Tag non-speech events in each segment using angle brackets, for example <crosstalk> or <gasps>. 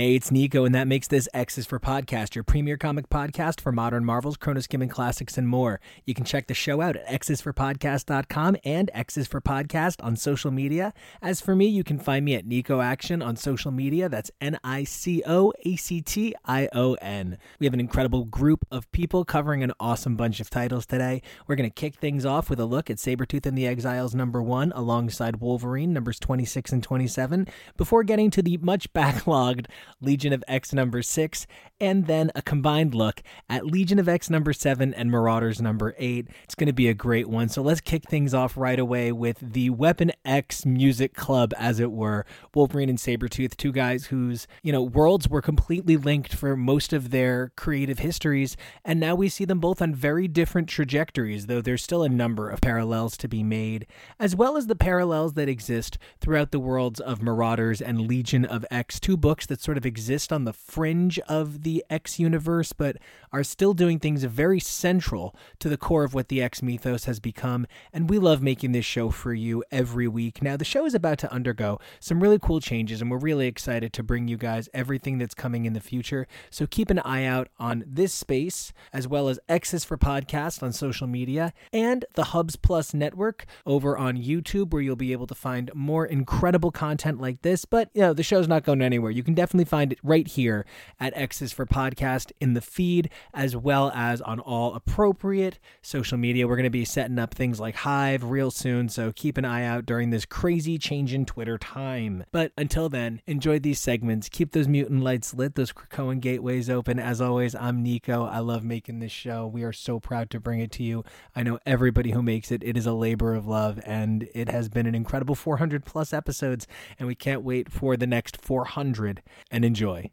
Hey, it's Nico, and that makes this X is for Podcast, your premier comic podcast for modern Marvels, Chronos Skimming Classics, and more. You can check the show out at xisforpodcast.com and X is for Podcast on social media. As for me, you can find me at Nico Action on social media. That's N I C O A C T I O N. We have an incredible group of people covering an awesome bunch of titles today. We're going to kick things off with a look at Sabretooth and the Exiles number one alongside Wolverine numbers 26 and 27 before getting to the much <laughs> backlogged Legion of X number six, and then a combined look at Legion of X number seven and Marauders number eight. It's going to be a great one. So let's kick things off right away with the Weapon X Music Club, as it were. Wolverine and Sabretooth, two guys whose, you know, worlds were completely linked for most of their creative histories, and now we see them both on very different trajectories, though there's still a number of parallels to be made, as well as the parallels that exist throughout the worlds of Marauders and Legion of X, two books that sort of exist on the fringe of the X universe, but are still doing things very central to the core of what the X mythos has become. And we love making this show for you every week. Now, the show is about to undergo some really cool changes, and we're really excited to bring you guys everything that's coming in the future. So keep an eye out on this space, as well as X's for Podcast on social media, and the Hubs Plus network over on YouTube, where you'll be able to find more incredible content like this. But, you know, the show's not going anywhere. You can definitely find it right here at X's for Podcast in the feed, as well as on all appropriate social media. We're going to be setting up things like Hive real soon, so keep an eye out during this crazy change in Twitter time. But until then, enjoy these segments. Keep those mutant lights lit, those Krakoan gateways open. As always, I'm Nico. I love making this show. We are so proud to bring it to you. I know everybody who makes it. It is a labor of love, and it has been an incredible 400 plus episodes, and we can't wait for the next 400. And enjoy.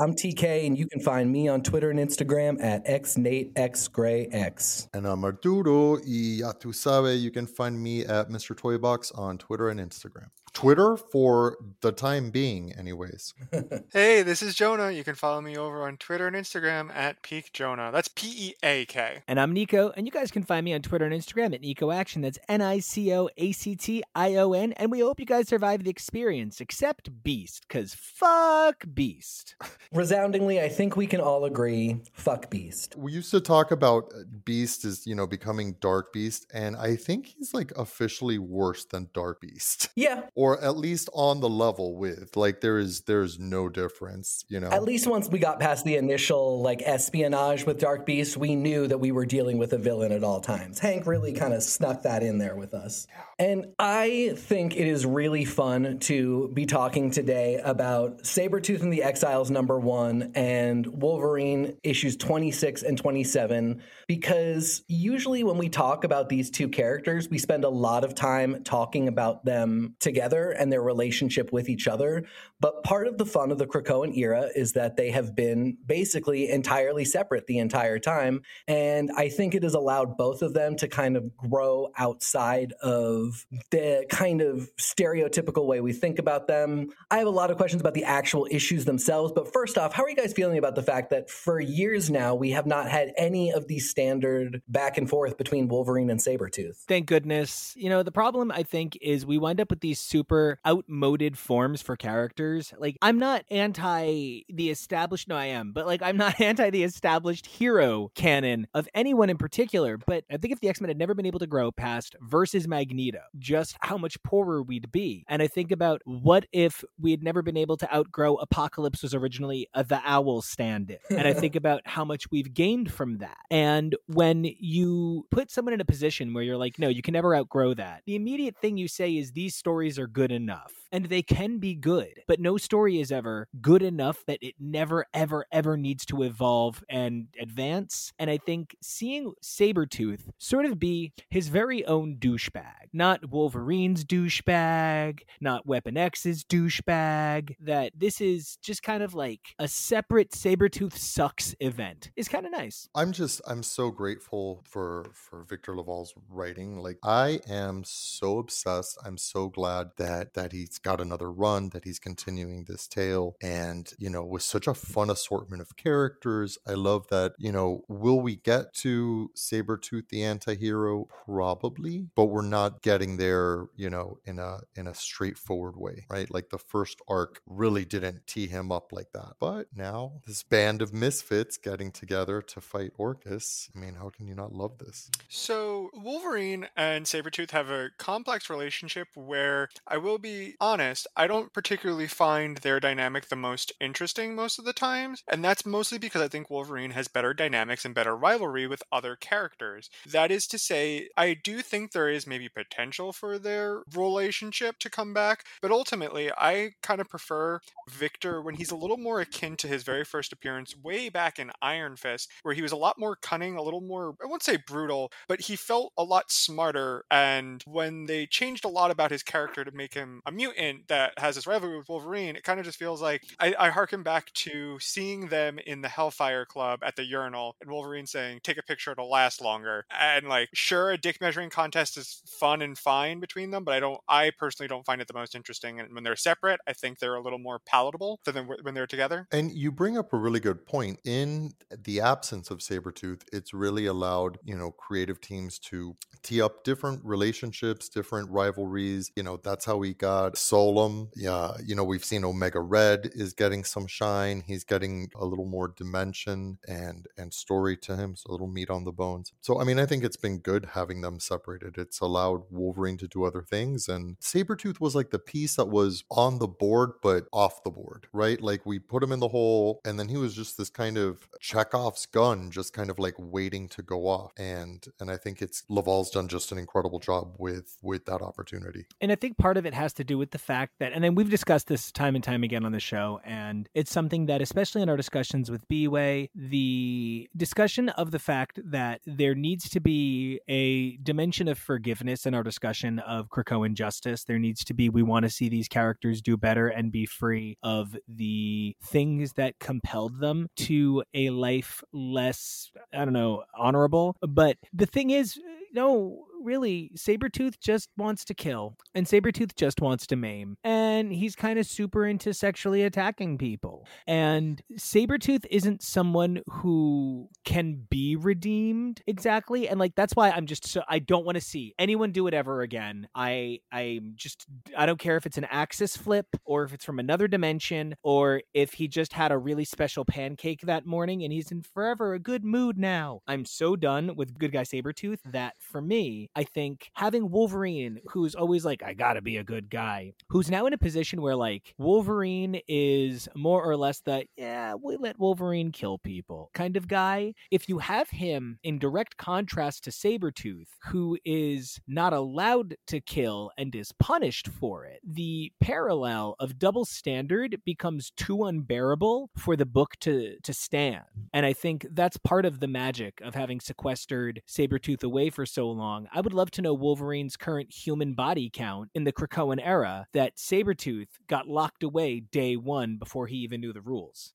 I'm TK, and you can find me on Twitter and Instagram at xnateXgrayX. And I'm Arturo, y ya tu sabe, you can find me at Mr. Toybox on Twitter and Instagram. Twitter for the time being, anyways. <laughs> <laughs> hey, this is Jonah. You can follow me over on Twitter and Instagram at Peak Jonah. That's P E A K. And I'm Nico, and you guys can find me on Twitter and Instagram at Nico Action. That's N I C O A C T I O N. And we hope you guys survive the experience, except Beast, because fuck Beast. <laughs> Resoundingly, I think we can all agree fuck Beast. We used to talk about uh, Beast as, you know, becoming Dark Beast, and I think he's like officially worse than Dark Beast. Yeah. Or at least on the level with. Like there is there's no difference, you know. At least once we got past the initial like espionage with Dark Beast, we knew that we were dealing with a villain at all times. Hank really kind of snuck that in there with us. And I think it is really fun to be talking today about Sabretooth and the Exiles number one and Wolverine issues 26 and 27, because usually when we talk about these two characters, we spend a lot of time talking about them together and their relationship with each other. But part of the fun of the Krakoan era is that they have been basically entirely separate the entire time. And I think it has allowed both of them to kind of grow outside of the kind of stereotypical way we think about them. I have a lot of questions about the actual issues themselves. But first off, how are you guys feeling about the fact that for years now, we have not had any of these standard back and forth between Wolverine and Sabretooth? Thank goodness. You know, the problem I think is we wind up with these super outmoded forms for characters. Like, I'm not anti the established, no, I am, but like, I'm not <laughs> anti the established hero canon of anyone in particular. But I think if the X Men had never been able to grow past versus Magneto, just how much poorer we'd be. And I think about what if we had never been able to outgrow Apocalypse was originally a the owl stand in. And I think <laughs> about how much we've gained from that. And when you put someone in a position where you're like, no, you can never outgrow that, the immediate thing you say is these stories are good enough. And they can be good, but no story is ever good enough that it never, ever, ever needs to evolve and advance. And I think seeing Sabretooth sort of be his very own douchebag, not Wolverine's douchebag, not Weapon X's douchebag, that this is just kind of like a separate Sabretooth sucks event is kind of nice. I'm just I'm so grateful for for Victor LaValle's writing. Like I am so obsessed. I'm so glad that that he's got another run, that he's continuing this tale and, you know, with such a mm. fun assortment of characters. I love that, you know, will we get to Sabretooth the anti-hero probably, but we're not getting there, you know, in a in a straightforward way, right? Like the first arc really didn't tee him up like that. But now this band of misfits getting together to fight Orchis. I mean, how can you not love this? So, Wolverine and Sabretooth have a complex relationship where I will be honest, I don't particularly find their dynamic the most interesting most of the times. And that's mostly because I think Wolverine has better dynamics and better rivalry with other characters. That is to say, I do think there is maybe potential for their relationship to come back, but ultimately, I kind of prefer Victor when he's a little more akin to his very first appearance way back in Iron Fist, where he was a lot more cunning, a little more, I won't say brutal, but he felt a lot smarter. And when they changed a lot about his character to make him a mutant that has this rivalry with Wolverine, it kind of just feels like I, I harken back to seeing them in the Hellfire Club at the urinal and Wolverine saying, take a picture, it'll last longer. And like, sure, a dick measuring contest is fun and fine between them, but I don't, I personally don't find it the most interesting. And when they're separate, I think they're a little more palatable than when they're together. And you bring up a really good point. In the absence of Sabretooth, it's really allowed, you know, creative teams to tee up different relationships, different rivalries. You know, that's how we got Solem. Yeah, you know, we've seen Omega Red is getting some shine. He's getting a little more dimension and and story to him, so a little meat on the bones. So I mean, I think it's been good having them separated. It's allowed Wolverine to do other things and Sabretooth was like the piece that was on the board but off the board, right? Like we put him in the hole and then he was just this kind of Chekhov's gun just kind of like waiting to go off. And and I think it's LaValle's done just an incredible job with with that opportunity. And I think part it has to do with the fact that and then we've discussed this time and time again on the show and it's something that especially in our discussions with B-Way, the discussion of the fact that there needs to be a dimension of forgiveness in our discussion of Krakoan justice. There needs to be we want to see these characters do better and be free of the things that compelled them to a life less I don't know, honorable. But the thing is, no, really, Sabretooth just wants to kill, and Sabretooth just wants to maim. And he's kind of super into sexually attacking people. And Sabretooth isn't someone who can be redeemed exactly. And like that's why I'm just so I don't want to see anyone do it ever again. I I'm just I don't care if it's an axis flip or if it's from another dimension or if he just had a really special pancake that morning and he's in forever a good mood now. I'm so done with good guy Sabretooth that for me, I think having Wolverine, who's always like, I gotta be a good guy, who's now in a position where like Wolverine is more or less the, yeah, we let Wolverine kill people kind of guy. If you have him in direct contrast to Sabretooth, who is not allowed to kill and is punished for it, the parallel of double standard becomes too unbearable for the book to, to stand. And I think that's part of the magic of having sequestered Sabretooth away for so long. I would love to know Wolverine's current human body count in the Krakoan era that Sabretooth got locked away day one before he even knew the rules.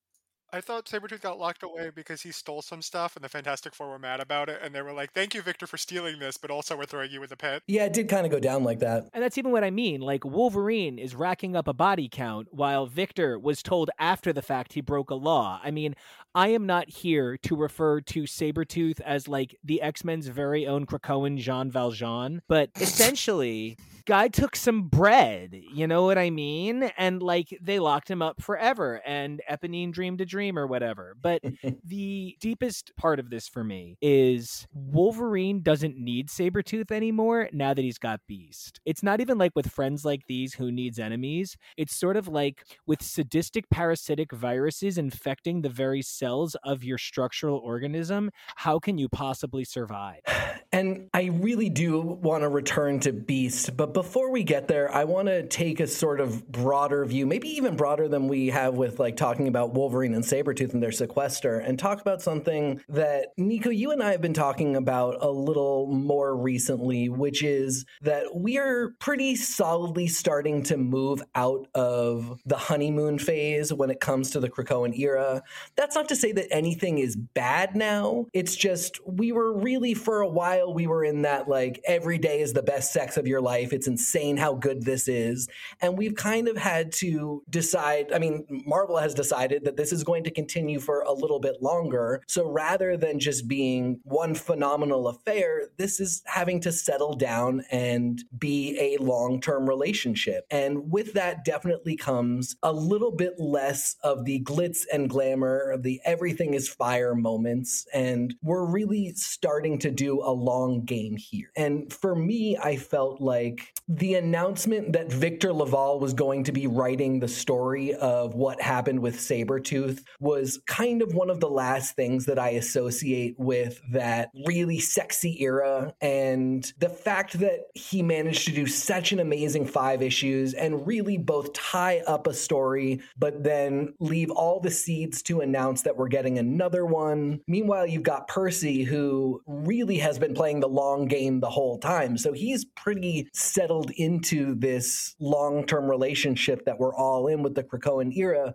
I thought Sabretooth got locked away because he stole some stuff and the Fantastic Four were mad about it and they were like, Thank you, Victor, for stealing this, but also we're throwing you in the pit. Yeah, it did kind of go down like that. And that's even what I mean. Like Wolverine is racking up a body count while Victor was told after the fact he broke a law. I mean, I am not here to refer to Sabretooth as like the X-Men's very own Krakoan Jean Valjean, but <laughs> essentially guy took some bread, you know what I mean? And like they locked him up forever and Eponine dreamed a dream or whatever. But <laughs> the deepest part of this for me is Wolverine doesn't need Sabretooth anymore now that he's got Beast. It's not even like with friends like these who needs enemies. It's sort of like with sadistic parasitic viruses infecting the very cells of your structural organism, how can you possibly survive? <sighs> And I really do want to return to Beast, but before we get there, I want to take a sort of broader view, maybe even broader than we have with like talking about Wolverine and Sabretooth and their sequester, and talk about something that Nico, you and I have been talking about a little more recently, which is that we are pretty solidly starting to move out of the honeymoon phase when it comes to the Krakoan era. That's not to say that anything is bad now. It's just we were really for a while we were in that like every day is the best sex of your life. It's insane how good this is. And we've kind of had to decide, I mean, Marvel has decided that this is going to continue for a little bit longer. So rather than just being one phenomenal affair, this is having to settle down and be a long-term relationship. And with that definitely comes a little bit less of the glitz and glamour, of the everything is fire moments. And we're really starting to do a long game here. And for me, I felt like the announcement that Victor LaValle was going to be writing the story of what happened with Sabretooth was kind of one of the last things that I associate with that really sexy era. And the fact that he managed to do such an amazing five issues and really both tie up a story, but then leave all the seeds to announce that we're getting another one. Meanwhile, you've got Percy, who really has been playing the long game the whole time. So he's pretty settled into this long term relationship that we're all in with the Krakoan era.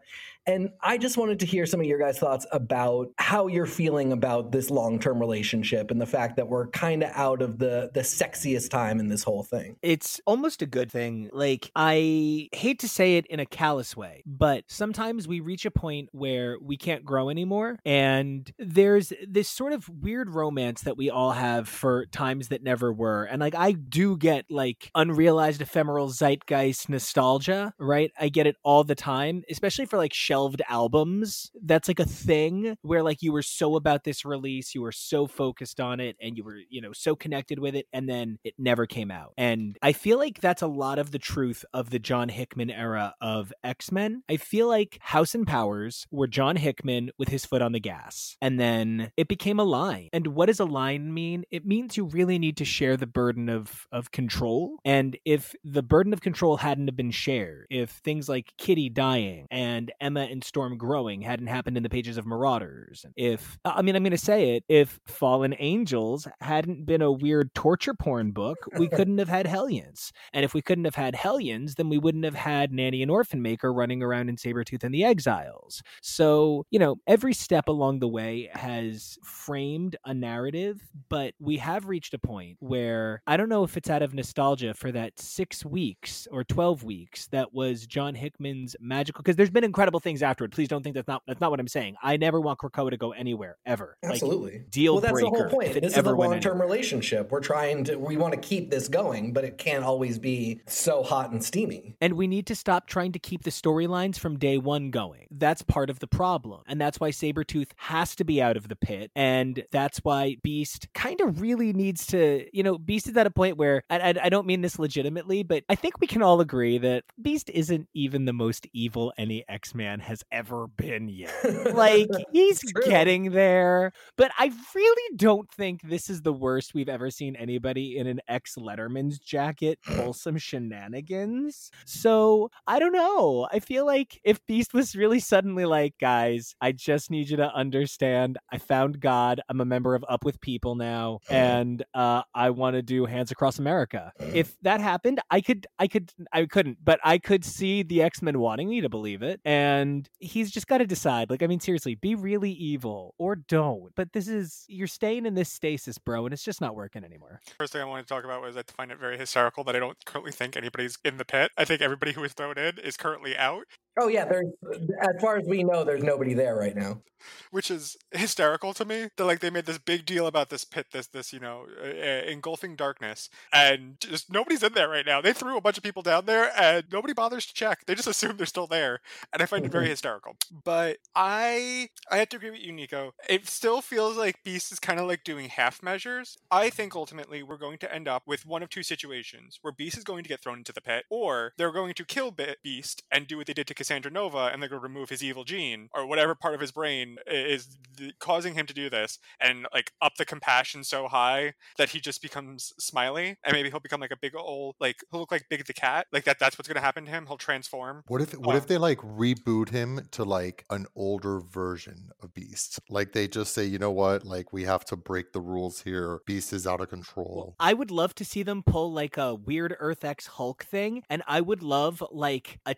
And I just wanted to hear some of your guys' thoughts about how you're feeling about this long-term relationship and the fact that we're kind of out of the the sexiest time in this whole thing. It's almost a good thing. Like I hate to say it in a callous way, but sometimes we reach a point where we can't grow anymore and there's this sort of weird romance that we all have for times that never were. And like I do get like unrealized ephemeral zeitgeist nostalgia, right? I get it all the time, especially for like shell shelved albums. That's like a thing where like you were so about this release, you were so focused on it and you were, you know, so connected with it and then it never came out. And I feel like that's a lot of the truth of the John Hickman era of X-Men. I feel like House and Powers were John Hickman with his foot on the gas. And then it became a line. And what does a line mean? It means you really need to share the burden of of control. And if the burden of control hadn't have been shared, if things like Kitty dying and Emma and Storm growing hadn't happened in the pages of Marauders. If, I mean, I'm going to say it, if Fallen Angels hadn't been a weird torture porn book, we <laughs> couldn't have had Hellions. And if we couldn't have had Hellions, then we wouldn't have had Nanny and Orphan Maker running around in Sabretooth and the Exiles. So, you know, every step along the way has framed a narrative, but we have reached a point where I don't know if it's out of nostalgia for that six weeks or 12 weeks that was John Hickman's magical, because there's been incredible things things afterward. Please don't think that's not that's not what I'm saying. I never want Krakoa to go anywhere ever. Absolutely. Like, deal well, that's breaker. the whole point. This is a long term relationship. We're trying to we want to keep this going, but it can't always be so hot and steamy. And we need to stop trying to keep the storylines from day one going. That's part of the problem. And that's why Sabretooth has to be out of the pit. And that's why Beast kind of really needs to, you know, Beast is at a point where I, I, I don't mean this legitimately, but I think we can all agree that Beast isn't even the most evil any X Man has ever been yet. <laughs> like he's getting there, but I really don't think this is the worst we've ever seen anybody in an ex Letterman's jacket pull some shenanigans. So I don't know. I feel like if Beast was really suddenly like, guys, I just need you to understand, I found God. I'm a member of Up with People now, <laughs> and uh, I want to do Hands Across America. If that happened, I could, I could, I couldn't, but I could see the X Men wanting me to believe it, and he's just got to decide. Like, I mean, seriously, be really evil or don't. But this is you're staying in this stasis, bro, and it's just not working anymore. First thing I wanted to talk about was I find it very hysterical that I don't currently think anybody's in the pit. I think everybody who was thrown in is currently out. Oh yeah, there's as far as we know, there's nobody there right now. Which is hysterical to me. That like they made this big deal about this pit, this this you know uh, engulfing darkness, and just nobody's in there right now. They threw a bunch of people down there, and nobody bothers to check. They just <laughs> assume they're still there, and I find it very mm-hmm. hysterical. But I I have to agree with you, Nico. It still feels like Beast is kind of like doing half measures. I think ultimately we're going to end up with one of two situations where Beast is going to get thrown into the pit, or they're going to kill Beast and do what they did to Cassandra Nova and they're going to remove his evil gene or whatever part of his brain is th- causing him to do this and like up the compassion so high that he just becomes smiley and maybe he'll become like a big old like he'll look like Big the cat like that that's what's going to happen to him he'll transform What if what Um, if they like reboot him to like an older version of Beast? Like they just say, you know what, like we have to break the rules here. Beast is out of control. I would love to see them pull like a weird Earth X Hulk thing, and I would love like a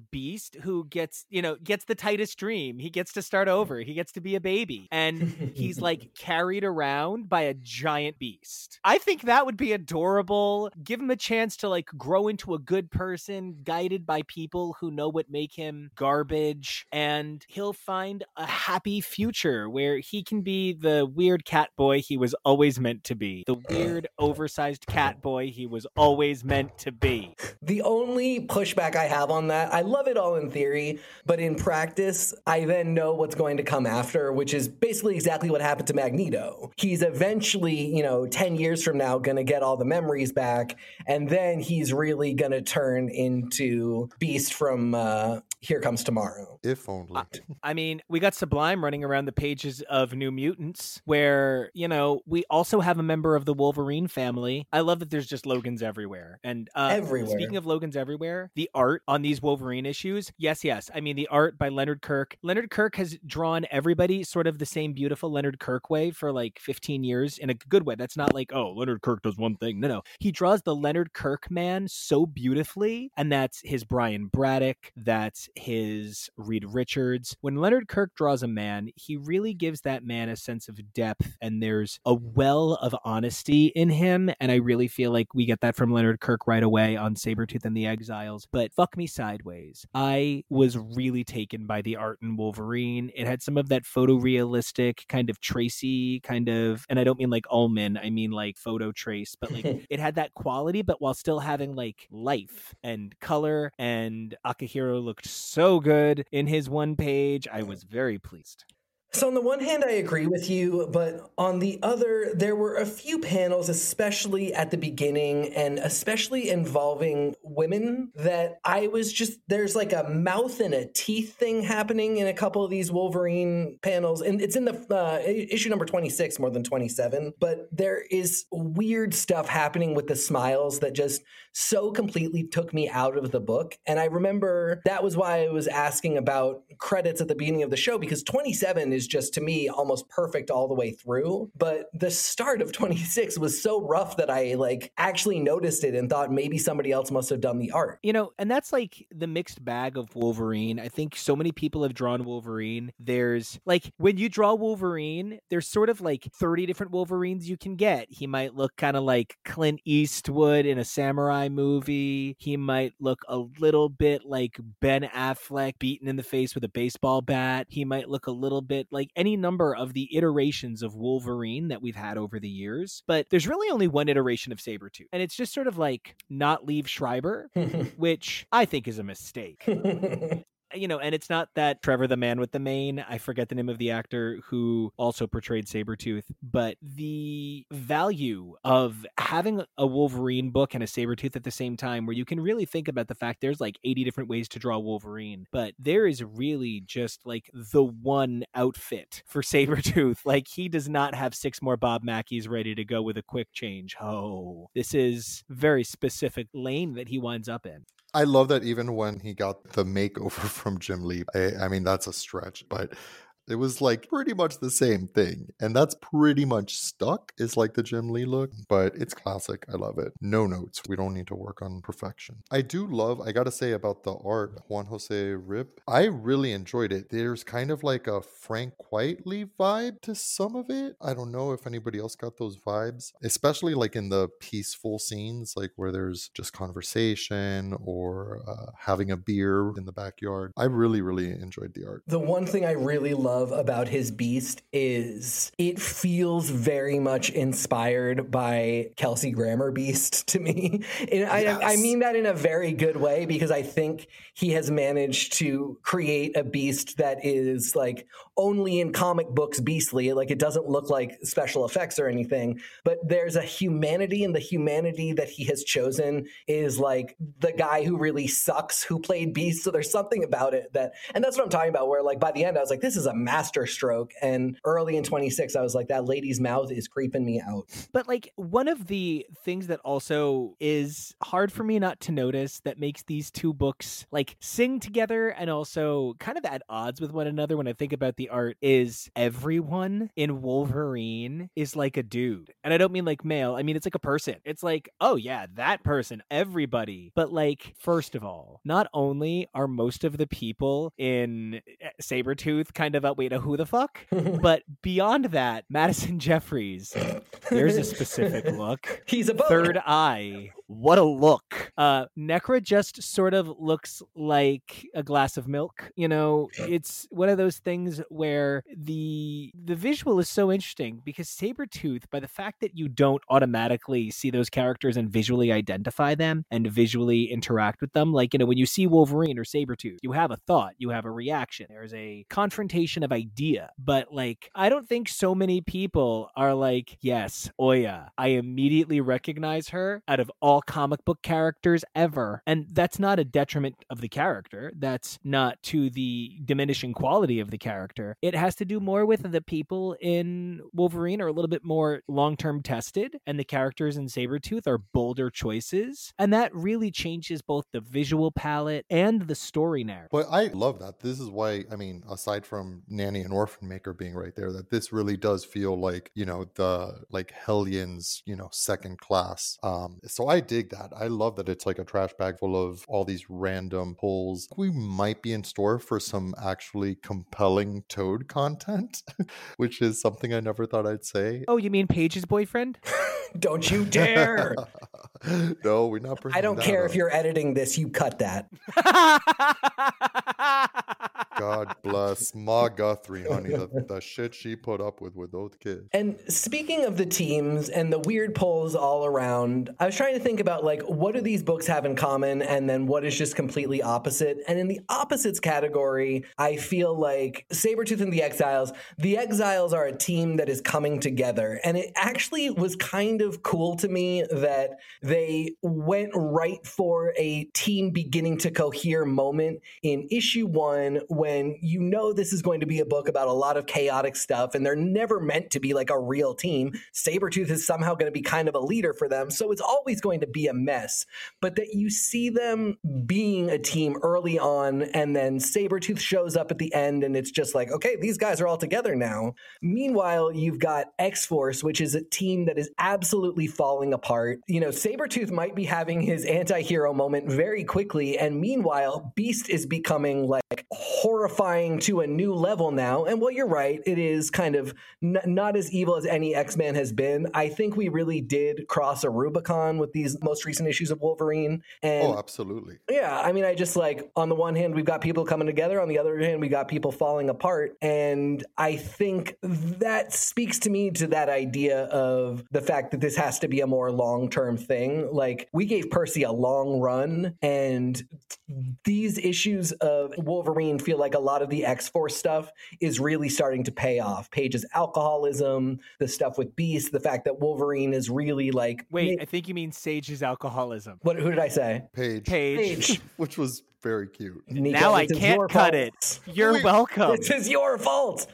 Beast who gets, you know, gets the tightest dream. He gets to start over. He gets to be a baby, and he's like <laughs> carried around by a giant beast. I think that would be adorable. Give him a chance to like grow into a good person, guided by people who know what make him garbage, and he'll find a happy future where he can be the weird cat boy he was always meant to be. The weird, oversized cat boy he was always meant to be. The only pushback I have on that, I love it all in theory, but in practice, I then know what's going to come after, which is basically exactly what happened to Magneto. He's eventually, you know, 10 years from now, going to get all the memories back, and then he's really going to turn into Beast from uh, Here Comes Tomorrow. If only. I mean, we got Sublime running around the pages of New Mutants, where, you know, we also have a member of the Wolverine family. I love that there's just Logans everywhere. And uh, Everywhere. speaking of Logans everywhere, the art on these Wolverine issues, yes, yes. I mean, the art by Leonard Kirk. Leonard Kirk has drawn everybody sort of the same beautiful Leonard Kirk way for like 15 years in a good way. That's not like, oh, Leonard Kirk does one thing. No, no. He draws the Leonard Kirk man so beautifully. And that's his Brian Braddock. That's his Reed Richards. When Leonard Kirk draws a man, he really gives that man a sense of depth and there's a well of honesty in him. And I really feel like we get that from Leonard Kirk right away on Sabretooth and the Exiles. But fuck me sideways. I was really taken by the art in Wolverine. It had some of that photorealistic kind of Tracy kind of, and I don't mean like Ullman, I mean like photo trace, but like <laughs> it had that quality, but while still having like life and color. And Akihiro looked so good in his one page. I was very pleased. So, on the one hand, I agree with you, but on the other, there were a few panels, especially at the beginning and especially involving women, that I was just there's like a mouth and a teeth thing happening in a couple of these Wolverine panels. And it's in the uh, issue number 26 more than 27, but there is weird stuff happening with the smiles that just so completely took me out of the book. And I remember that was why I was asking about credits at the beginning of the show because 27 is just to me almost perfect all the way through. But the start of <laughs> 26 was so rough that I like actually noticed it and thought maybe somebody else must have done the art. You know, and that's like the mixed bag of Wolverine. I think so many people have drawn Wolverine. There's like when you draw Wolverine, there's sort of like 30 different Wolverines you can get. He might look kind of like Clint Eastwood in a samurai movie. He might look a little bit like Ben Affleck beaten in the face with a baseball bat. He might look a little bit like any number of the iterations of Wolverine that we've had over the years. But there's really only one iteration of Sabretooth. And it's just sort of like not Liev Schreiber, <laughs> which I think is a mistake. <laughs> you know, and it's not that Trevor the man with the mane, I forget the name of the actor who also portrayed Sabretooth, but the value of having a Wolverine book and a Sabretooth at the same time where you can really think about the fact there's like 80 different ways to draw Wolverine, but there is really just like the one outfit for <laughs> Sabretooth. Like he does not have six more Bob Mackies ready to go with a quick change. Oh, this is very specific lane that he winds up in. I love that even when he got the makeover <laughs> from Jim Lee, I, I mean, that's a stretch, but it was like pretty much the same thing. And that's pretty much stuck, is like the Jim Lee look, but it's classic. I love it. No notes. We don't need to work on perfection. I do love, I gotta say about the art, Juan Jose Ryp, I really enjoyed it. There's kind of like a Frank Quitely vibe to some of it. I don't know if anybody else got those vibes, especially like in the peaceful scenes, like where there's just conversation or uh, having a beer in the backyard. I really, really enjoyed the art. The one thing I really love love about his beast is it feels very much inspired by Kelsey Grammer Beast <laughs> to me. And Yes. I, I mean that in a very good way because I think he has managed to create a beast that is like only in comic books beastly. Like it doesn't look like special effects or anything, but there's a humanity, and the humanity that he has chosen is like the guy who really sucks who played Beast. So there's something about it that, and that's what I'm talking about. Where like by the end, I was like, this is a master stroke. And early in 26, I was like, that lady's mouth is creeping me out. But like one of the things that also is hard for me not to notice that makes these two books like sing together and also kind of at odds with one another when I think about the art is everyone in Wolverine is like a dude. And I don't mean like male, I mean it's like a person. It's like, oh yeah, that person, everybody. But like first of all, not only are most of the people in Sabretooth kind of a wait, a who the fuck? <laughs> but beyond that, Madison Jeffries, there's a specific <laughs> look. He's a boat. Third eye. What a look. Uh Nekra just sort of looks like a glass of milk. You know, it's one of those things where the the visual is so interesting because Sabretooth, by the fact that you don't automatically see those characters and visually identify them and visually interact with them, like you know, when you see Wolverine or Sabretooth, you have a thought, you have a reaction. There's a confrontation of idea. But like I don't think so many people are like, yes, Oya. I immediately recognize her out of all comic book characters ever. And that's not a detriment of the character. That's not to the diminishing quality of the character. It has to do more with the people in Wolverine are a little bit more long term tested, and the characters in Sabretooth are bolder choices. And that really changes both the visual palette and the story narrative. But I love that. This is why, I mean, aside from Nanny and Orphan Maker being right there, that this really does feel like, you know, the like Hellions, you know, second class. Um, so I dig that. I love that it's like a trash bag full of all these random pulls. We might be in store for some actually compelling Toad content, <laughs> which is something I never thought I'd say. Oh, you mean Paige's boyfriend? <laughs> Don't you dare. <laughs> no, we're not. I don't that care up. if you're editing this, you cut that. God bless Ma Guthrie, honey. The, the shit she put up with with those kids. And speaking of the teams and the weird polls all around, I was trying to think about like what do these books have in common and then what is just completely opposite. And in the opposites category, I feel like Sabretooth and the Exiles, the Exiles are a team that is coming together. And it actually was kind of cool to me that they went right for a team beginning to cohere moment in issue one when you know this is going to be a book about a lot of chaotic stuff and they're never meant to be like a real team. Sabretooth is somehow going to be kind of a leader for them. So it's always going to be a mess. But that you see them being a team early on and then Sabretooth shows up at the end and it's just like, okay, these guys are all together now. Meanwhile, you've got X Force, which is a team that is absolutely falling apart. You know, Sabretooth might be having his anti hero moment very quickly. And meanwhile, Beast is becoming like horrifying to a new level now. And well, you're right. It is kind of n- not as evil as any X Man has been. I think we really did cross a Rubicon with these most recent issues of Wolverine. And Oh, absolutely. yeah, I mean, I just like on the one hand, we've got people coming together. On the other hand, we got people falling apart. And I think that speaks to me to that idea of the fact that this has to be a more long term thing. Like, we gave Percy a long run, and these issues of Wolverine feel like a lot of the X Force stuff is really starting to pay off. Page's alcoholism, the stuff with Beast, the fact that Wolverine is really like. Wait, I think you mean Sage's alcoholism. What, who did I say? Page, Page. Page. <laughs> which was very cute. Nico, now I can't cut fault. it. You're Wait, welcome. This is your fault.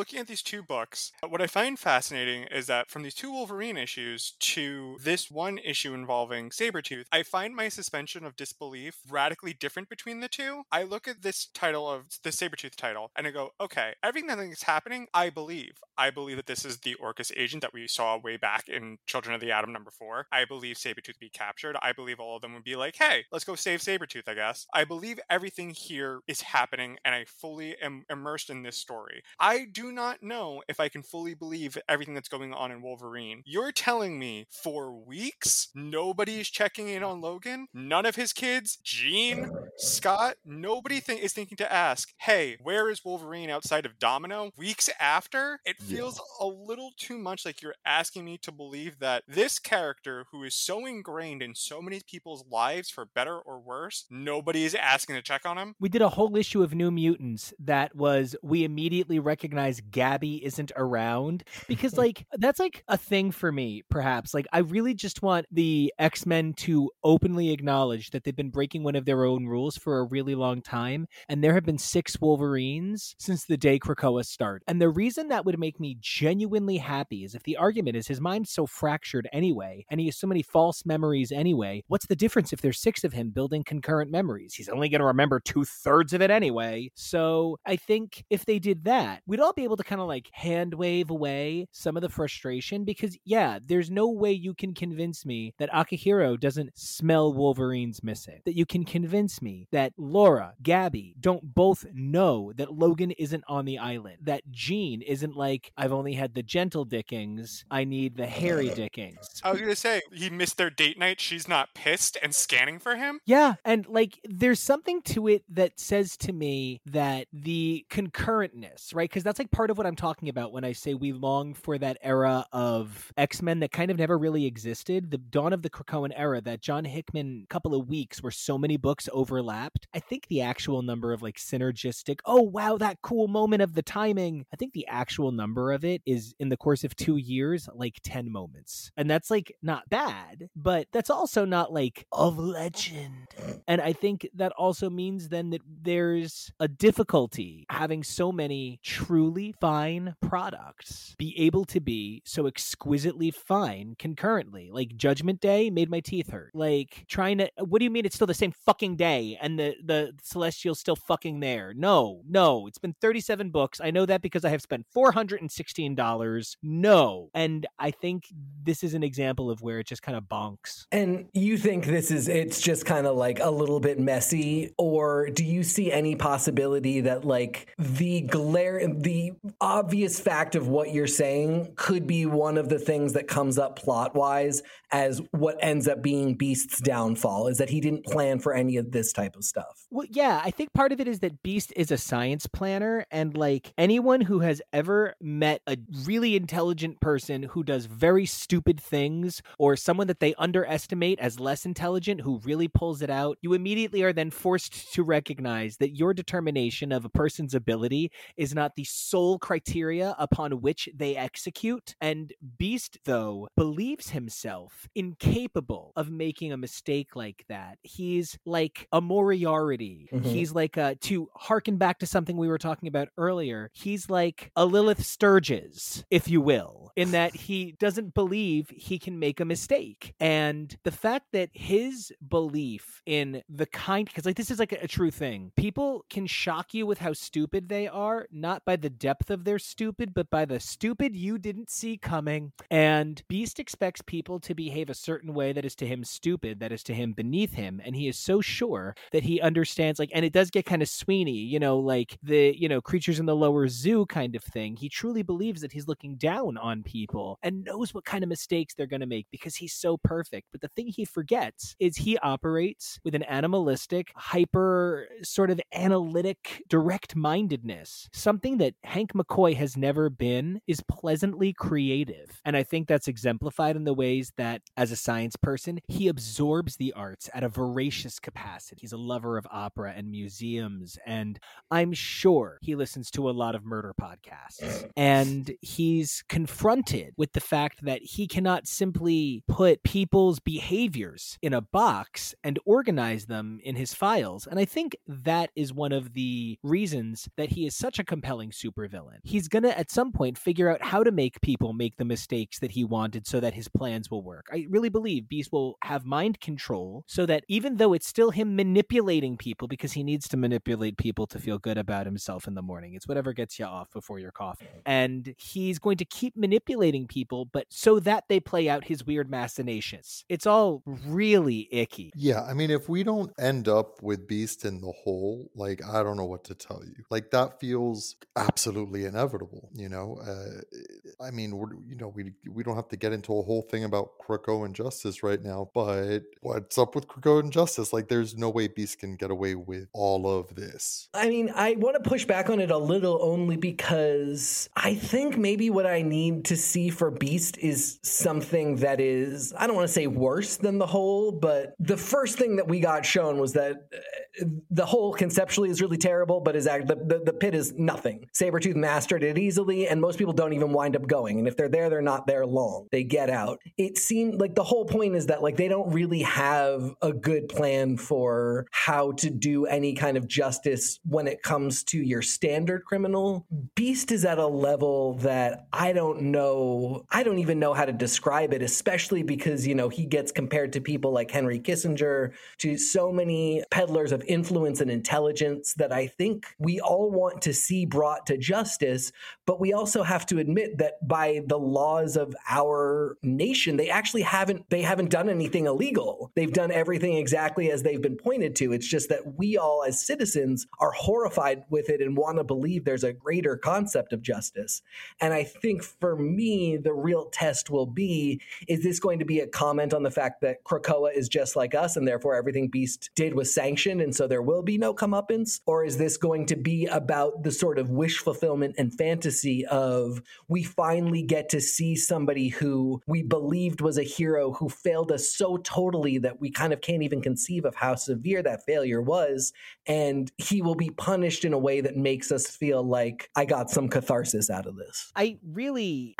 Looking at these two books, uh, what I find fascinating is that from these two Wolverine issues to this one issue involving Sabretooth, I find my suspension of disbelief radically different between the two. I look at this title of the Sabretooth title and I go, okay, everything that's happening, I believe. I believe that this is the Orchis agent that we saw way back in Children of the Atom number four. I believe Sabretooth be captured. I believe all of them would be like, hey, let's go save Sabretooth, I guess. I believe everything here is happening and I fully am immersed in this story. I do do not know if I can fully believe everything that's going on in Wolverine. You're telling me for weeks nobody is checking in on Logan? None of his kids, Jean, Scott, nobody th- is thinking to ask, hey, where is Wolverine outside of Domino? Weeks after? It feels yeah. a little too much like you're asking me to believe that this character who is so ingrained in so many people's lives for better or worse, nobody is asking to check on him. We did a whole issue of New Mutants that was we immediately recognize Gabby isn't around because <laughs> like that's like a thing for me perhaps. Like I really just want the X-Men to openly acknowledge that they've been breaking one of their own rules for a really long time and there have been 6 Wolverines since the day Krakoa started. And the reason that would make me genuinely happy is if the argument is his mind's so fractured anyway and he has so many false memories anyway, what's the difference if there's 6 of him building concurrent memories? He's only going to remember two thirds of it anyway. So I think if they did that, we'd all be able to kind of like hand wave away some of the frustration because, yeah, there's no way you can convince me that Akihiro doesn't smell Wolverine's missing, that you can convince me that Laura, Gabby don't both know that Logan isn't on the island, that Jean isn't like, I've only had the gentle dickings, I need the hairy <laughs> dickings. I was going to say, he missed their date night. She's not pissed and scanning for him. Yeah. And like, there's something to it that says to me that the concurrentness, right? Because that's like part of what I'm talking about when I say we long for that era of X Men that kind of never really existed. The dawn of the Krakoan era, that John Hickman couple of weeks where so many books overlapped. I think the actual number of like synergistic, oh wow, that cool moment of the timing. I think the actual number of it is in the course of two years, like 10 moments. And that's like not bad, but that's also not like of legend. And I think that also means then that there's a difficulty having so many truly fine products be able to be so exquisitely fine concurrently. Like Judgment Day made my teeth hurt. Like trying to what do you mean it's still the same fucking day and the the celestial's still fucking there? No, no. It's been 37 books. I know that because I have spent $416. No. And I think this is an example of where it just kind of bonks. And you think this is it's just kind of like a little bit messy or do you see any possibility that like the glare the obvious fact of what you're saying could be one of the things that comes up plot wise as what ends up being Beast's downfall is that he didn't plan for any of this type of stuff. Well, yeah, I think part of it is that Beast is a science planner and like anyone who has ever met a really intelligent person who does very stupid things or someone that they underestimate as less intelligent who really pulls it out, you immediately are then forced to recognize that your determination of a person's ability is not the sole criteria upon which they execute. And Beast, though, believes himself incapable of making a mistake like that. He's like a Moriarty. Mm-hmm. He's like a, to harken back to something we were talking about earlier, he's like a Lilith Sturges, if you will, in <sighs> that he doesn't believe he can make a mistake. And the fact that his belief in the kind, because like this is like a, a true thing, people can shock you with how stupid they are, not by the depth of their stupid, but by the stupid you didn't see coming. And Beast expects people to behave a certain way that is to him stupid, that is to him beneath him. And he is so sure that he understands, like, and it does get kind of Sweeney, you know, like the, you know, creatures in the lower zoo kind of thing. He truly believes that he's looking down on people and knows what kind of mistakes they're going to make because he's so perfect. But the thing he forgets is he operates with an animalistic, hyper, sort of analytic, direct mindedness. Something that Hank McCoy has never been is pleasantly creative. And I think that's exemplified in the ways that, as a science person, he absorbs the arts at a voracious capacity. He's a lover of opera and museums. And I'm sure he listens to a lot of murder podcasts. And he's confronted with the fact that he cannot simply put people's behaviors in a box and organize them in his files. And I think that is one of the reasons that he is such a compelling supervillain. He's going to, at some point, figure out how to make people make the mistakes that he wanted so that his plans will work. I really believe Beast will have mind control so that even though it's still him manipulating people because he needs to manipulate people to feel good about himself in the morning, it's whatever gets you off before your coffee. And he's going to keep manipulating people, but so that they play out his weird machinations. It's all really icky. Yeah. I mean, if we don't end up with Beast in the hole, like, I don't know what to tell you. Like, that feels absolutely absolutely inevitable. You know, uh, I mean, you know, we we don't have to get into a whole thing about Krakoa and Justice right now, but what's up with Krakoa and Justice? Like, there's no way Beast can get away with all of this. I mean, I want to push back on it a little only because I think maybe what I need to see for Beast is something that is, I don't want to say worse than the whole, but the first thing that we got shown was that uh, the whole conceptually is really terrible, but is act, the, the, the pit is nothing. Sabretooth mastered it easily, and most people don't even wind up going. And if they're there, they're not there long. They get out. It seemed like the whole point is that like they don't really have a good plan for how to do any kind of justice when it comes to your standard criminal. Beast is at a level that I don't know. I don't even know how to describe it, especially because, you know, he gets compared to people like Henry Kissinger, to so many peddlers of influence and intelligence that I think we all want to see brought to justice. But we also have to admit that by the laws of our nation, they actually haven't they haven't done anything illegal. They've done everything exactly as they've been pointed to. It's just that we all as citizens are horrified with it and want to believe there's a greater concept of justice. And I think for me, the real test will be is this going to be a comment on the fact that Krakoa is just like us and therefore everything Beast did was sanctioned and so there will be no comeuppance? Or is this going to be about the sort of wish fulfillment and fantasy of we finally get to see somebody who we believed was a hero who failed us so totally that we kind of can't even conceive of how severe that failure was. And he will be punished in a way that makes us feel like I got some catharsis out of this. I really.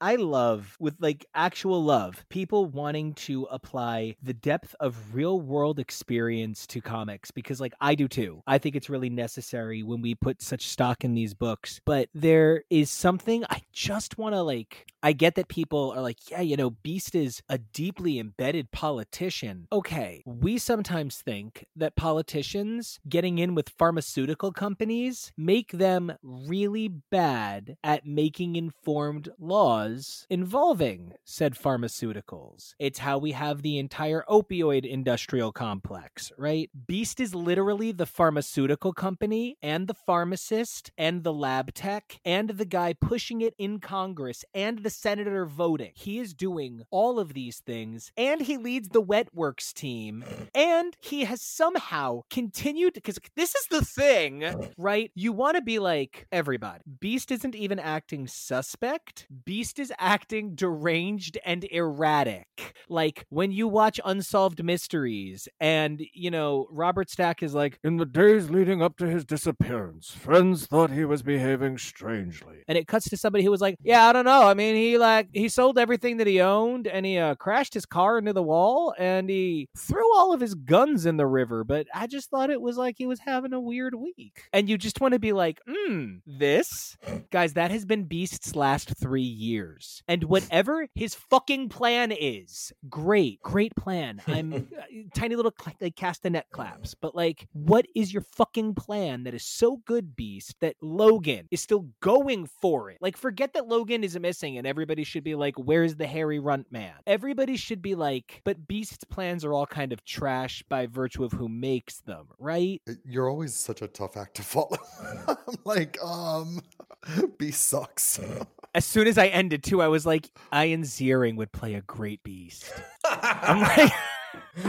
I love with like actual love, people wanting to apply the depth of real world experience to comics because like I do too. I think it's really necessary when we put such stock in these books. But there is something I just want to like I get that people are like, yeah, you know, Beast is a deeply embedded politician. Okay, we sometimes think that politicians getting in with pharmaceutical companies make them really bad at making informed laws involving said pharmaceuticals. It's how we have the entire opioid industrial complex, right? Beast is literally the pharmaceutical company and the pharmacist and the lab tech and the guy pushing it in Congress and the senator voting. He is doing all of these things, and he leads the Wetworks team, and he has somehow continued because this is the thing, right? You want to be like everybody. Beast isn't even acting suspect. Beast is acting deranged and erratic. Like when you watch Unsolved Mysteries, and you know Robert Stack is like, in the days leading up to his disappearance, friends thought he was behaving strangely. And it cuts to somebody who was like, yeah, I don't know. I mean, he like he sold everything that he owned and he uh, crashed his car into the wall and he threw all of his guns in the river. But I just thought it was like he was having a weird week. And you just want to be like, hmm, this guys, that has been Beast's last three years. And whatever his fucking plan is, great, great plan. <laughs> I'm uh, tiny little like castanet claps, but like, what is your fucking plan that is so good, Beast, that Logan is still going for it? Like, forget that Logan is missing and everybody should be like, where's the hairy Runt man? Everybody should be like, but Beast's plans are all kind of trash by virtue of who makes them, right? You're always such a tough act to follow. <laughs> I'm like, um, <laughs> Beast sucks. <laughs> As soon as I ended too, I was like, Ian Ziering would play a great Beast. <laughs> I'm like.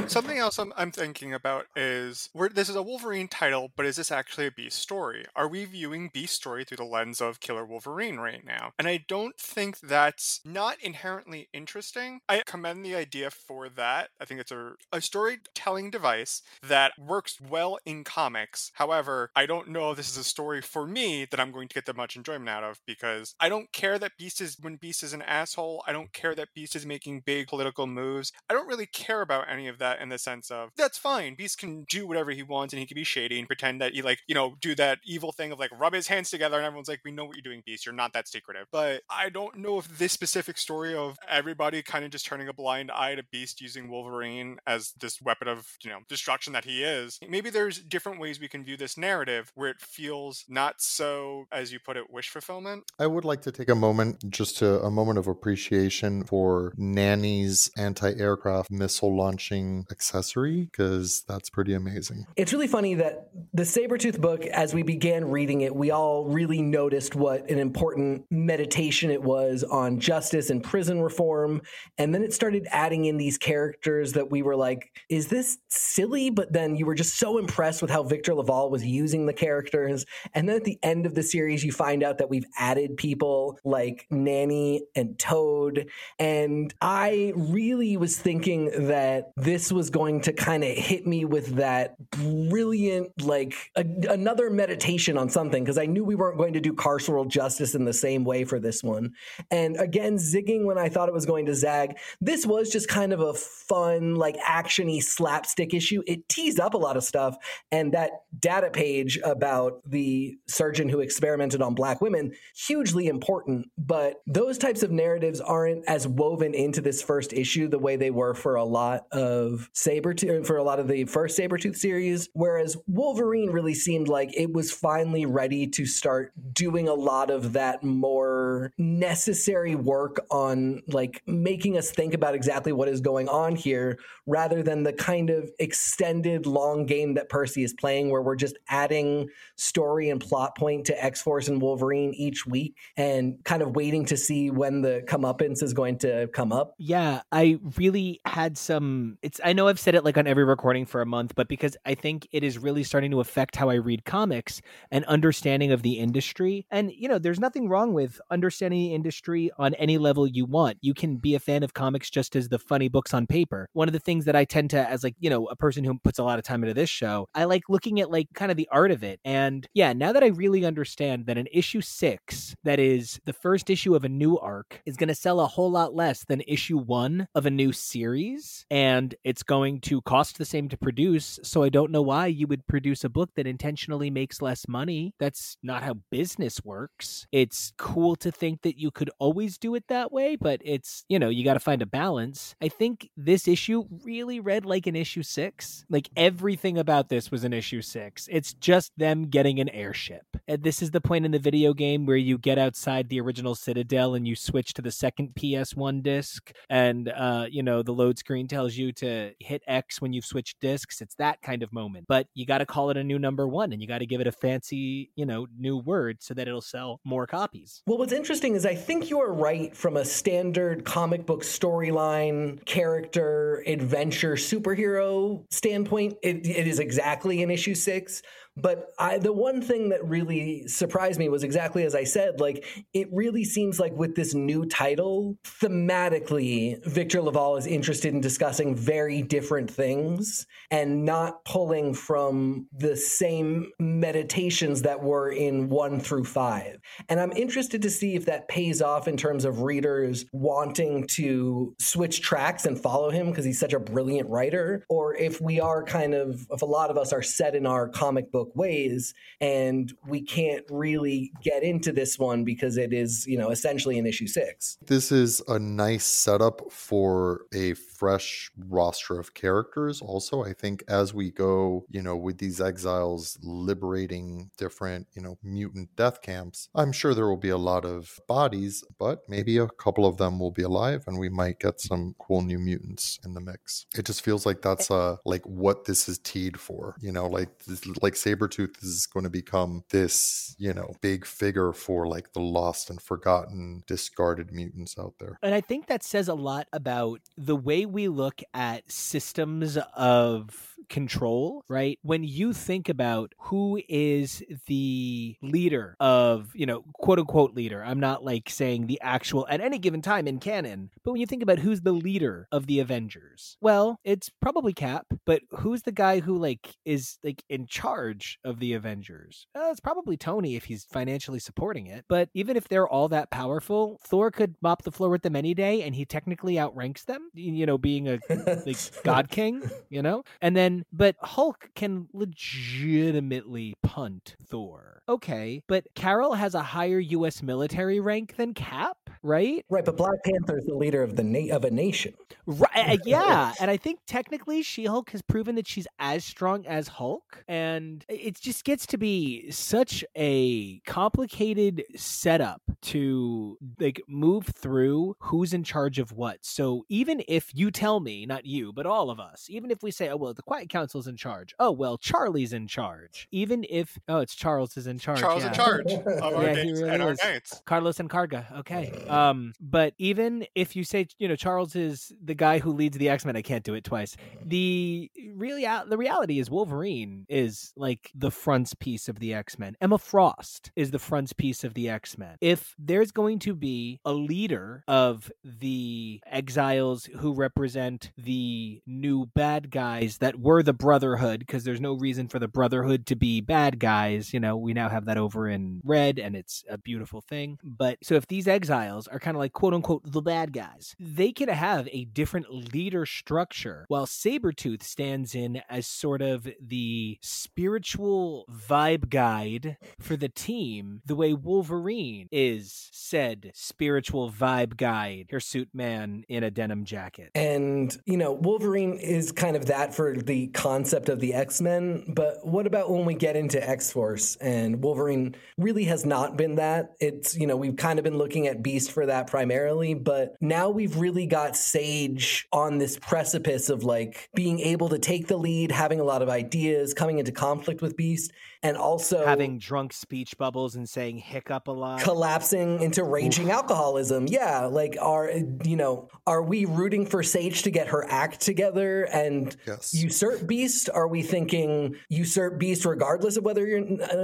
Something else I'm, I'm thinking about is where this is a Wolverine title, but is this actually a Beast story? Are we viewing Beast story through the lens of Killer Wolverine right now? And I don't think that's not inherently interesting. I commend the idea for that. I think it's a, a storytelling device that works well in comics. However, I don't know if this is a story for me that I'm going to get that much enjoyment out of because I don't care that Beast is when Beast is an asshole. I don't care that Beast is making big political moves. I don't really care about any of that in the sense of that's fine. Beast can do whatever he wants and he can be shady and pretend that he like, you know, do that evil thing of like rub his hands together and everyone's like, we know what you're doing, Beast. You're not that secretive. But I don't know if this specific story of everybody kind of just turning a blind eye to Beast using Wolverine as this weapon of, you know, destruction that he is. Maybe there's different ways we can view this narrative where it feels not so, as you put it, wish fulfillment. I would like to take a moment, just to a moment of appreciation for Nanny's anti aircraft missile launching accessory because that's pretty amazing. It's really funny that the Sabretooth book, as we began reading it, we all really noticed what an important meditation it was on justice and prison reform. And then it started adding in these characters that we were like, is this silly? But then you were just so impressed with how Victor LaValle was using the characters. And then at the end of the series, you find out that we've added people like Nanny and Toad. And I really was thinking that this was going to kind of hit me with that brilliant, like a, another meditation on something, because I knew we weren't going to do carceral justice in the same way for this one. And again, zigging when I thought it was going to zag. This was just kind of a fun, like actiony slapstick issue. It teased up a lot of stuff. And that data page about the surgeon who experimented on black women, hugely important. But those types of narratives aren't as woven into this first issue the way they were for a lot of Sabretooth, uh, for a lot of the first Sabretooth series. Whereas Wolverine really seemed like it was finally ready to start doing a lot of that more necessary work on like making us think about exactly what is going on here rather than the kind of extended long game that Percy is playing where we're just adding story and plot point to X-Force and Wolverine each week and kind of waiting to see when the comeuppance is going to come up. Yeah, I really had some it's I know I've said it like on every recording for a month, but because I think it is really starting to affect how I read comics and understanding of the industry. And you know, there's nothing wrong with understanding the industry on any level you want. You can be a fan of comics just as the funny books on paper. One of the things that I tend to as like, you know, a person who puts a lot of time into this show, I like looking at like kind of the art of it. And yeah, now that I really understand that an issue 6 that is the first issue of a new arc is going to sell a whole lot less than issue 1 of a new series and it's going to cost the same to produce, so I don't know why you would produce a book that intentionally makes less money. That's not how business works. It's cool to think that you could always do it that way, but it's, you know, you got to find a balance. I think this issue really read like an issue 6. Like everything about this was an issue 6. It's just them getting an airship. And this is the point in the video game where you get outside the original Citadel and you switch to the second PS1 disc and uh, you know, the load screen tells you to hit X when you've switched discs. It's that kind of moment. But you got to call it a new number 1 and you got to give it a fancy, you know, new word so that it'll sell more copies. Well, what's interesting is I think you are right from a standard comic book storyline, character, adventure, superhero standpoint. It, it is exactly in issue six. But I, the one thing that really surprised me was exactly as I said. Like, it really seems like with this new title, thematically, Victor LaValle is interested in discussing very different things and not pulling from the same meditations that were in one through five. And I'm interested to see if that pays off in terms of readers wanting to switch tracks and follow him because he's such a brilliant writer, or if we are kind of, if a lot of us are set in our comic book ways and we can't really get into this one because it is you know essentially an issue six. This is a nice setup for a fresh roster of characters. Also, I think as we go, you know, with these exiles liberating different, you know, mutant death camps, I'm sure there will be a lot of bodies, but maybe a couple of them will be alive and we might get some cool new mutants in the mix. It just feels like that's uh like what this is teed for, you know, like this, like Sabretooth is going to become this, you know, big figure for like the lost and forgotten discarded mutants out there. And I think that says a lot about the way we look at systems of control, right? When you think about who is the leader of, you know, quote unquote leader, I'm not like saying the actual at any given time in canon, but when you think about who's the leader of the Avengers, well, it's probably Cap, but who's the guy who like is like in charge of the Avengers? Uh, it's probably Tony if he's financially supporting it. But even if they're all that powerful, Thor could mop the floor with them any day and he technically outranks them, you know, being a like <laughs> God King, you know? And then, but Hulk can legitimately punt Thor. Okay, but Carol has a higher US military rank than Cap, right? Right, but Black Panther is the leader of the na- of a nation. Right, <laughs> eh, yeah, and I think technically She-Hulk has proven that she's as strong as Hulk, and it just gets to be such a complicated setup to like move through who's in charge of what. So even if you tell me, not you, but all of us, even if we say, "Oh well, the Quiet Council's in charge," oh well, Charlie's in charge. Even if oh, it's Charles is in charge. Charles yeah. in charge of <laughs> our Yeah, he really and our is. nights. Carlos and Carga. Okay. Um, but even if you say, you know, Charles is the guy who leads the X Men, I can't do it twice. The really the reality is Wolverine is like the frontispiece of the X Men. Emma Frost is the frontispiece of the X Men. If there's going to be a leader of the exiles who represent the new bad guys that were the Brotherhood, because there's no reason for the Brotherhood to be bad guys. You know, we now have that over in Red, and it's a beautiful thing. But so if these exiles are kind of like quote unquote the bad guys, they can have a different leader structure, while Sabretooth stands in as sort of the spiritual vibe guide for the team, the way Wolverine is said spiritual vibe guide, hirsute man in a denim jacket. And, you know, Wolverine is kind of that for the concept of the X Men. But what about when we get into X Force? And Wolverine really has not been that. It's, you know, we've kind of been looking at Beast for that primarily. But now we've really got Sage on this precipice of like being able to take the lead, having a lot of ideas, coming into conflict with Beast, and also Having drunk speech bubbles and saying hiccup a lot. collapsing into raging alcoholism. Yeah, like are you know, are we rooting for Sage to get her act together and Yes. usurp Beast? Are we thinking usurp Beast regardless of whether you're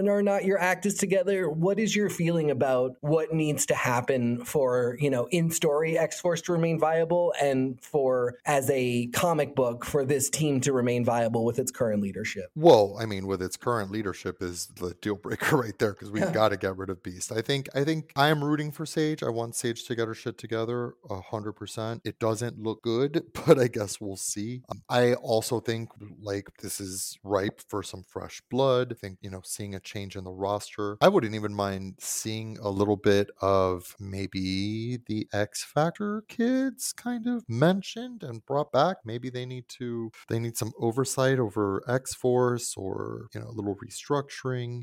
or not your act is together? What is your feeling about what needs to happen for, you know, in story X-Force to remain viable and for as a comic book for this team to remain viable with its current leadership? Well, I mean, with its current leadership is the deal breaker <laughs> right there because we've got to get rid of Beast. I think I think I am rooting for Sage. I want Sage to get her shit together a hundred percent. It doesn't look good, <laughs> but I guess we'll see. Um, I also think like this is ripe for some fresh blood. I think you know seeing a change in the roster. I wouldn't even mind seeing a little bit of maybe the X Factor kids kind of mentioned and brought back. Maybe they need to they need some oversight over X Force or you know a little restructuring.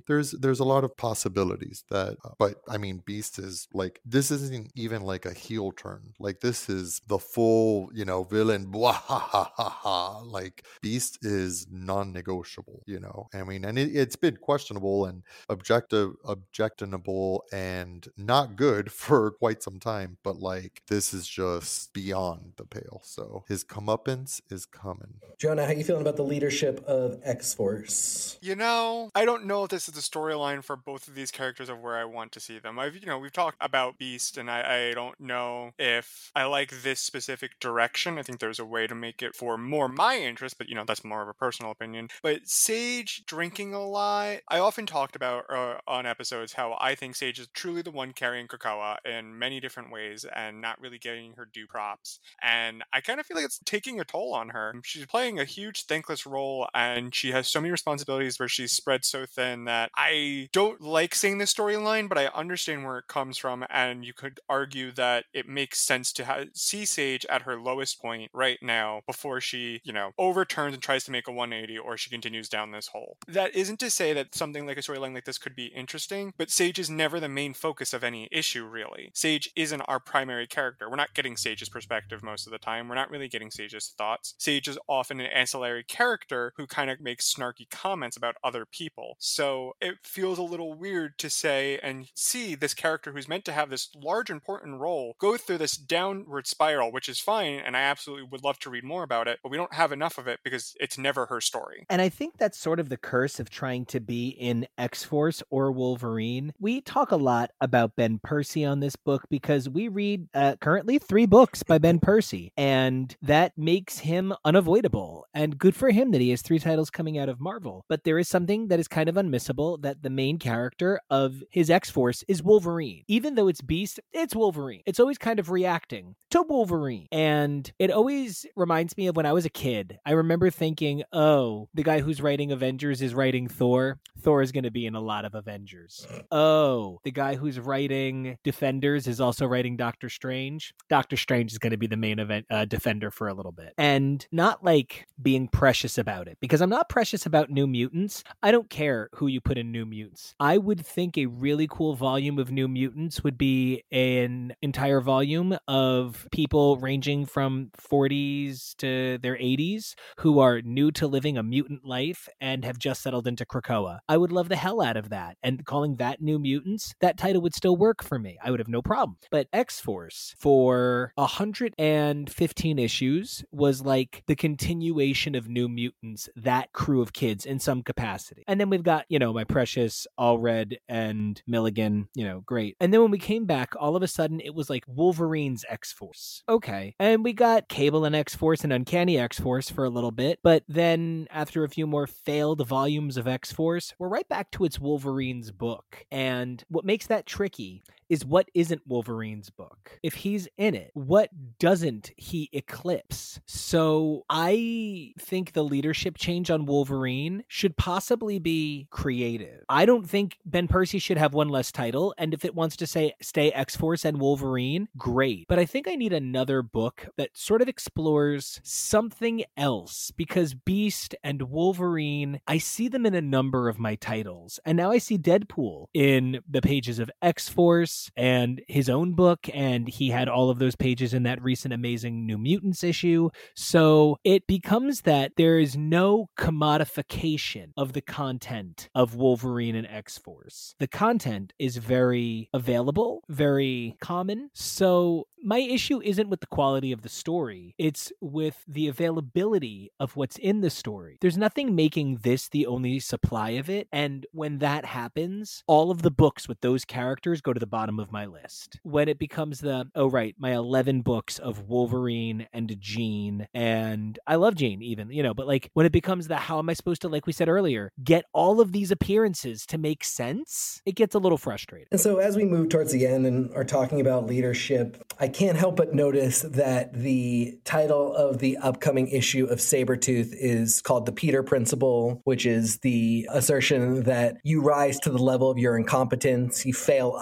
There's there's a lot of possibilities that, uh, but I mean, Beast is like this isn't even like a heel turn. Like this is the full you know villain. Blah, <laughs> ha, ha, ha, ha. Like Beast is non-negotiable. You know, I mean, and it, it's been questionable and objective objectionable and not good <laughs> for quite some time. But like this is just beyond the pale. So his comeuppance is coming. Jonah, how you feeling about the leadership of X-Force? You know, I don't know if this is the storyline for both of these characters of where I want to see them. I've, you know, we've talked about Beast, and I, I don't know if I like this specific direction. I think there's a way to make it for more my interest, but you know, that's more of a personal opinion. But Sage drinking a lot, I often talked about uh, on episodes how I think Sage is truly the one carrying Krakoa in many different ways and not really getting her due props. And I kind of feel like it's taking a toll on her. She's playing a huge thankless role and she has so many responsibilities where she's spread so thin that I don't like seeing this storyline, but I understand where it comes from. And you could argue that it makes sense to have, see Sage at her lowest point right now before she, you know, overturns and tries to make a 180 or she continues down this hole. That isn't to say that something like a storyline like this could be interesting, but Sage is never the main focus of any issue, really. Sage isn't our primary character. We're not getting Sage's perspective most of the time. We're not really getting Sage's thoughts. Sage is often an ancillary character who kind of makes snarky comments about other people. So it feels a little weird to say and see this character who's meant to have this large, important role go through this downward spiral, which is fine. And I absolutely would love to read more about it, but we don't have enough of it because it's never her story. And I think that's sort of the curse of trying to be in X Force or Wolverine. We talk a lot about Ben Percy on this book because we read uh, currently three books by Ben Percy, and that makes him unavoidable. And good for him that he has three titles coming out of Marvel. But there is something that is is kind of unmissable that the main character of his X Force is Wolverine. Even though it's Beast, it's Wolverine. It's always kind of reacting to Wolverine. And it always reminds me of when I was a kid. I remember thinking, oh, the guy who's writing Avengers is writing Thor. Thor is going to be in a lot of Avengers. Oh, the guy who's writing Defenders is also writing Doctor Strange. Doctor Strange is going to be the main event uh, defender for a little bit. And not like being precious about it because I'm not precious about New Mutants. I don't care who you put in New Mutants. I would think a really cool volume of New Mutants would be an entire volume of people ranging from 40s to their 80s who are new to living a mutant life and have just settled into Krakoa. I would love the hell out of that. And calling that New Mutants, that title would still work for me. I would have no problem. But X Force for 115 issues was like the continuation of New Mutants, that crew of kids in some capacity. And then we've got, you know, my precious Allred and Milligan, you know, great. And then when we came back, all of a sudden it was like Wolverine's X Force. Okay. And we got Cable and X Force and Uncanny X Force for a little bit. But then after a few more failed volumes of X Force, we're right back to its Wolverine's book. And what makes that tricky is what isn't Wolverine's book. If he's in it, what doesn't he eclipse? So I think the leadership change on Wolverine should possibly be creative. I don't think Ben Percy should have one less title. And if it wants to say stay X Force and Wolverine, great. But I think I need another book that sort of explores something else because Beast and Wolverine, I see them in a number of my titles. And now I see Deadpool in the pages of X Force and his own book, and he had all of those pages in that recent amazing New Mutants issue. So it becomes that there is no commodification of the content of Wolverine and X Force. The content is very available, very common. So my issue isn't with the quality of the story, it's with the availability of what's in the story. There's nothing making this the only supply of it. And when that happens, all of the books with those characters go to the bottom of my list. When it becomes the, oh, right, my 11 books of Wolverine and Jean, and I love Jean even, you know, but like when it becomes the, how am I supposed to, like we said earlier, get all of these appearances to make sense, it gets a little frustrating. And so as we move towards the end and are talking about leadership, I can't help but notice that the title of the upcoming issue of Sabretooth is called The Peter Principle, which is the assertion that you rise to the level of your incompetence, you fail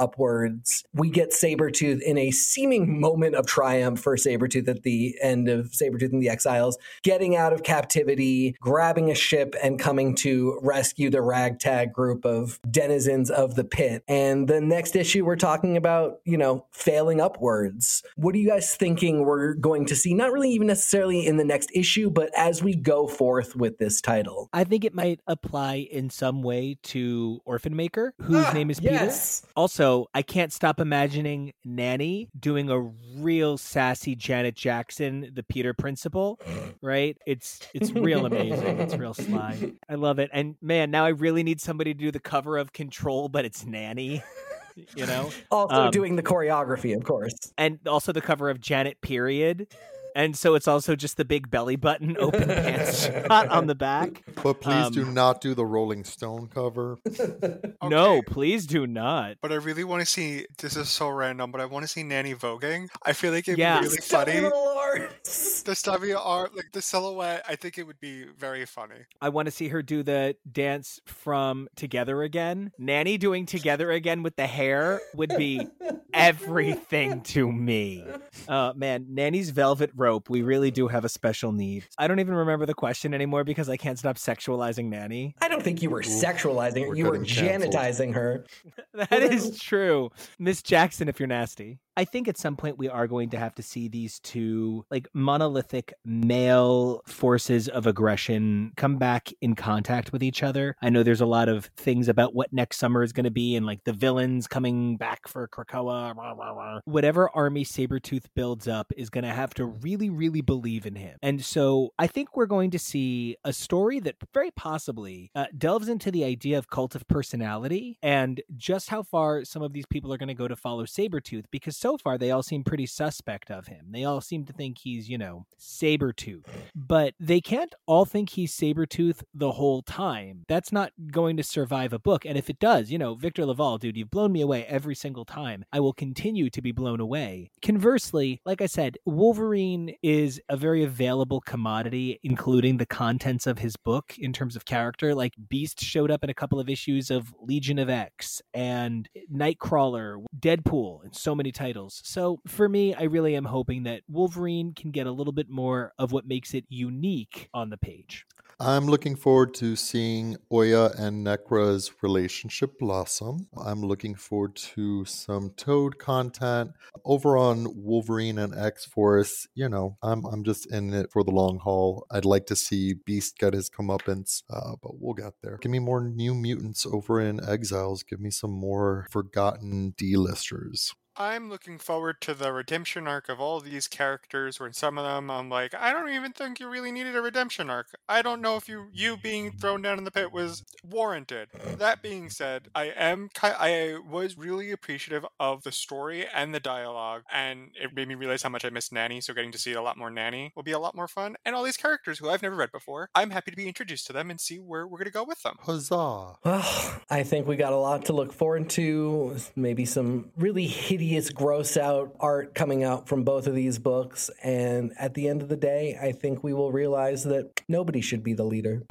We get Sabretooth in a seeming moment of triumph for Sabretooth at the end of Sabretooth and the Exiles, getting out of captivity, grabbing a ship, and coming to rescue the ragtag group of denizens of the pit. And the next issue, we're talking about, you know, failing upwards. What are you guys thinking we're going to see? Not really even necessarily in the next issue, but as we go forth with this title. I think it might apply in some way to Orphan Maker, whose Ah, name is yes. Peter. Also, I can't stop imagining Nanny doing a real sassy Janet Jackson, the Peter principle, right? It's it's real amazing. It's real sly. I love it. And man, now I really need somebody to do the cover of Control, but it's Nanny. You know? Also Um, doing the choreography, of course. and also the cover of Janet Period. And so it's also just the big belly button open pants <laughs> shot on the back. But please do Um, not do the Rolling Stone cover. <laughs> No, please do not. But I really want to see. This is so random, but I want to see Nanny voguing. I feel like it'd Yeah. be really Stubby funny. Little arms. <laughs> The stubby art, like the silhouette, I think it would be very funny. I want to see her do the dance from Together Again. Nanny doing Together Again with the hair would be everything to me. Uh, man, Nanny's velvet rope. We really do have a special need. I don't even remember the question anymore because I can't stop sexualizing Nanny. I don't think you were sexualizing her. We're You were getting canceled. janitizing her. <laughs> That is true. Miss Jackson, if you're nasty. I think at some point we are going to have to see these two like monolithic male forces of aggression come back in contact with each other. I know there's a lot of things about what next summer is going to be and like the villains coming back for Krakoa. rah, rah, rah. Whatever army Sabretooth builds up is going to have to really, really believe in him. And so I think we're going to see a story that very possibly uh, delves into the idea of cult of personality and just how far some of these people are going to go to follow Sabretooth because so far they all seem pretty suspect of him. They all seem to think he's, you know, Sabretooth. But they can't all think he's Sabretooth the whole time. That's not going to survive a book. And if it does, you know, Victor LaValle, dude, you've blown me away every single time. I will continue to be blown away. Conversely, like I said, Wolverine is a very available commodity, including the contents of his book in terms of character. Like Beast showed up in a couple of issues of Legion of X and Nightcrawler, Deadpool, and so many titles. So for me, I really am hoping that Wolverine can get a little bit more of what makes it unique on the page. I'm looking forward to seeing Oya and Nekra's relationship blossom. I'm looking forward to some Toad content. Over on Wolverine and X Force, you know, I'm I'm just in it for the long haul. I'd like to see Beast get his comeuppance, uh, but we'll get there. Give me more New Mutants over in Exiles. Give me some more forgotten D-listers. I'm looking forward to the redemption arc of all these characters. Where in some of them, I'm like, I don't even think you really needed a redemption arc. I don't know if you you being thrown down in the pit was warranted. That being said, I am I was really appreciative of the story and the dialogue, and it made me realize how much I missed Nanny. So getting to see a lot more Nanny will be a lot more fun, and all these characters who I've never read before. I'm happy to be introduced to them and see where we're gonna go with them. Huzzah! Well, I think we got a lot to look forward to. Maybe some really hideous hideous, gross out art coming out from both of these books. And at the end of the day, I think we will realize that nobody should be the leader.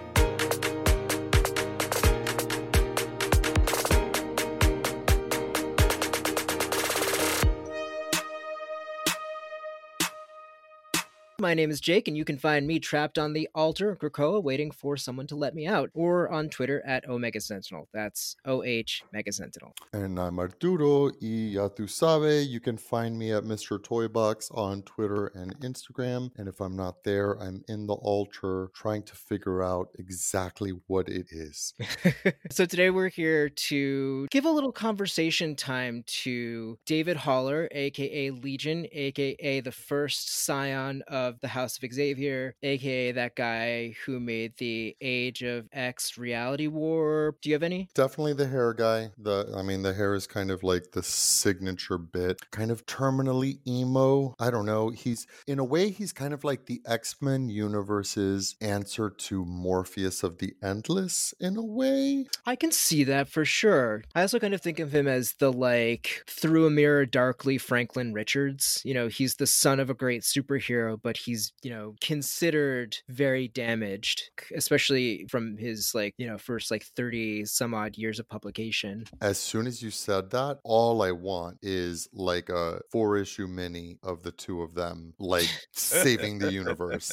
My name is Jake, and you can find me trapped on the altar of Krakoa waiting for someone to let me out, or on Twitter at Omega Sentinel. That's OH Mega Sentinel. And I'm Arturo, y ya tu sabe. You can find me at Mr. Toybox on Twitter and Instagram. And if I'm not there, I'm in the altar trying to figure out exactly what it is. <laughs> so today we're here to give a little conversation time to David Haller, aka Legion, aka the first scion of of the House of Xavier, aka that guy who made the Age of X reality war. Do you have any? Definitely the hair guy. The I mean the hair is kind of like the signature bit, kind of terminally emo. I don't know. He's in a way he's kind of like the X-Men universe's answer to Morpheus of the Endless in a way. I can see that for sure. I also kind of think of him as the like through a mirror darkly Franklin Richards. You know, he's the son of a great superhero, but but he's you know considered very damaged especially from his like you know first like 30 some odd years of publication. As soon as you said that all i want is like a four issue mini of the two of them like saving the <laughs> universe.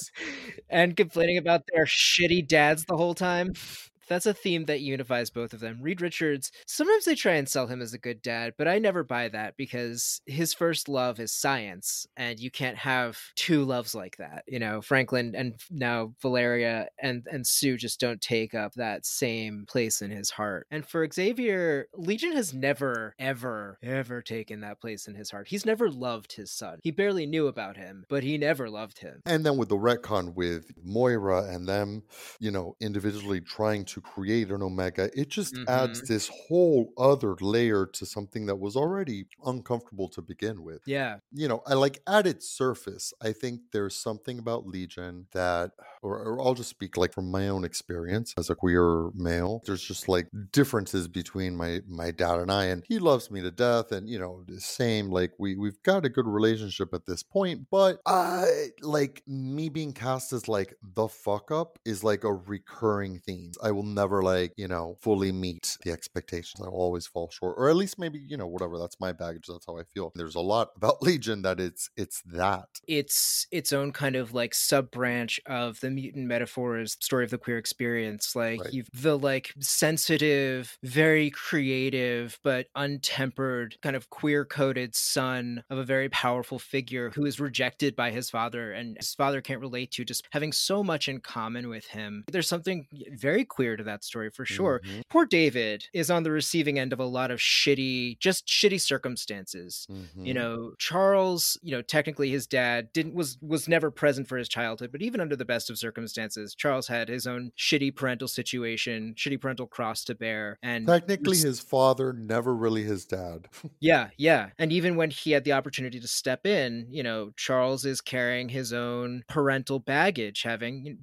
And complaining about their shitty dads the whole time that's a theme that unifies both of them. Reed Richards, sometimes they try and sell him as a good dad, but I never buy that because his first love is science, and you can't have two loves like that. You know, Franklin and now Valeria and and Sue just don't take up that same place in his heart. And for Xavier, Legion has never, ever, ever taken that place in his heart. He's never loved his son. He barely knew about him, but he never loved him. And then with the retcon with Moira and them, you know, individually trying to to create an omega it just mm-hmm. adds this whole other layer to something that was already uncomfortable to begin with. Yeah. You know i like at its surface i think there's something about legion that or, or i'll just speak like from my own experience as a queer male there's just like differences between my my dad and i and he loves me to death and you know the same like we we've got a good relationship at this point but i like me being cast as like the fuck up is like a recurring theme. I will will never like you know fully meet the expectations i will always fall short or at least maybe you know whatever that's my baggage that's how i feel. There's a lot about <laughs> legion that it's it's that. It's its own kind of like sub branch of the mutant metaphors story of the queer experience like right. you've the like sensitive very creative but untempered kind of queer coded son of a very powerful figure who is rejected by his father and his father can't relate to just having so much in common with him. There's something very queer layer to that story for sure. Mhm, Poor David is on the receiving end of a lot of shitty, just shitty circumstances. You mhm. know, Charles, you know, technically his dad didn't was was never present for his childhood, but even under the best of circumstances, Charles had his own shitty parental situation, shitty parental cross to bear. And Technically, his father, never really his dad. <laughs> yeah, yeah. And even when he had the opportunity to step in, you know, Charles is carrying his own parental baggage, having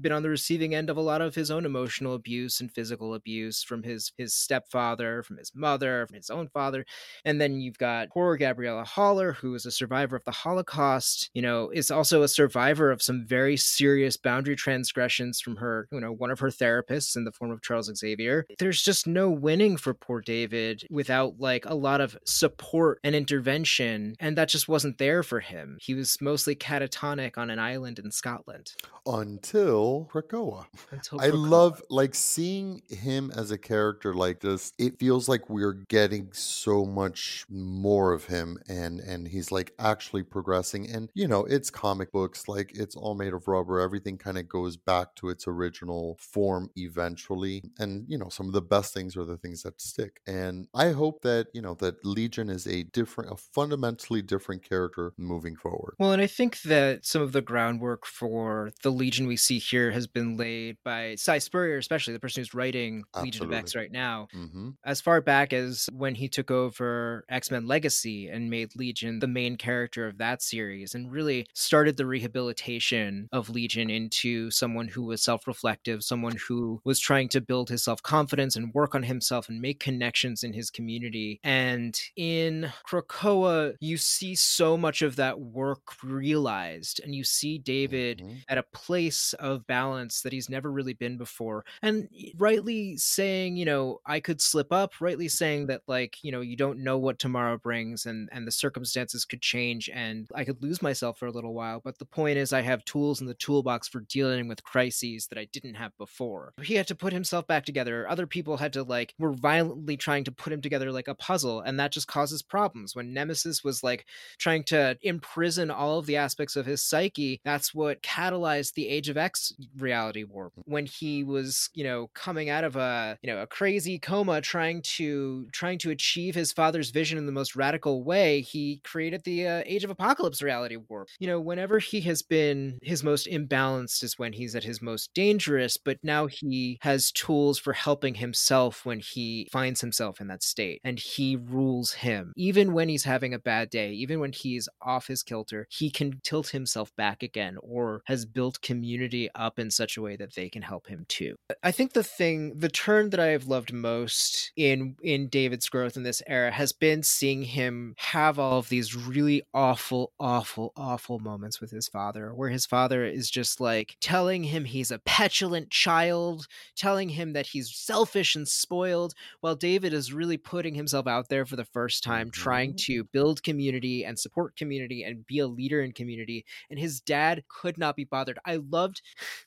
been on the receiving end of a lot of his own emotional abuse and physical abuse from his his stepfather, from his mother, from his own father. And then you've got poor Gabriella Haller, who is a survivor of the Holocaust, you know, is also a survivor of some very serious boundary transgressions from her, you know, one of her therapists in the form of Charles Xavier. There's just no winning for poor David without like a lot of support and intervention. And that just wasn't there for him. He was mostly catatonic on an island in Scotland. Until Krakoa. Until I love like seeing him as a character like this. It feels like we're getting so much more of him and and he's like actually progressing and you know, it's comic books like it's all made of rubber. Everything kind of goes back to its original form eventually. And you know, some of the best things are the things that stick. And I hope that, you know, that Legion is a different a fundamentally different character moving forward. Well, and I think that some of the groundwork for the Legion we see here has been laid by Si Spurrier, especially the person who's writing Legion of X right now. Mhm. As far back as when he took over X Men Legacy and made Legion the main character of that series and really started the rehabilitation of Legion into someone who was self reflective, someone who was trying to build his self confidence and work on himself and make connections in his community. And in Krakoa, you see so much of that work realized, and you see David Mhm. at a place of balance that he's never really been before. And rightly saying, you know, I could slip up, rightly saying that like, you know, you don't know what tomorrow brings and and the circumstances could change and I could lose myself for a little while, but the point is I have tools in the toolbox for dealing with crises that I didn't have before. He had to put himself back together. Other people had to like were violently trying to put him together like a puzzle and that just causes problems. When Nemesis was like trying to imprison all of the aspects of his psyche, that's what catalyzed the Age of X reality warp. When he was, you know, coming out of a, you know, a crazy coma trying to trying to achieve his father's vision in the most radical way, he created the uh, Age of Apocalypse reality warp. You know, whenever he has been his most imbalanced is when he's at his most dangerous, but now he has tools for helping himself when he finds himself in that state and he rules him. Even when he's having a bad day, even when he's off his kilter, he can tilt himself back again or has built community up in such a way that they can help him too. I think the thing, the turn that I have loved most in in David's growth in this era has been seeing him have all of these really awful, awful, awful moments with his father, where his father is just like telling him he's a petulant child, telling him that he's selfish and spoiled, while David is really putting himself out there for the first time, trying Mhm. to build community and support community and be a leader in community. And his dad could not be bothered. I loved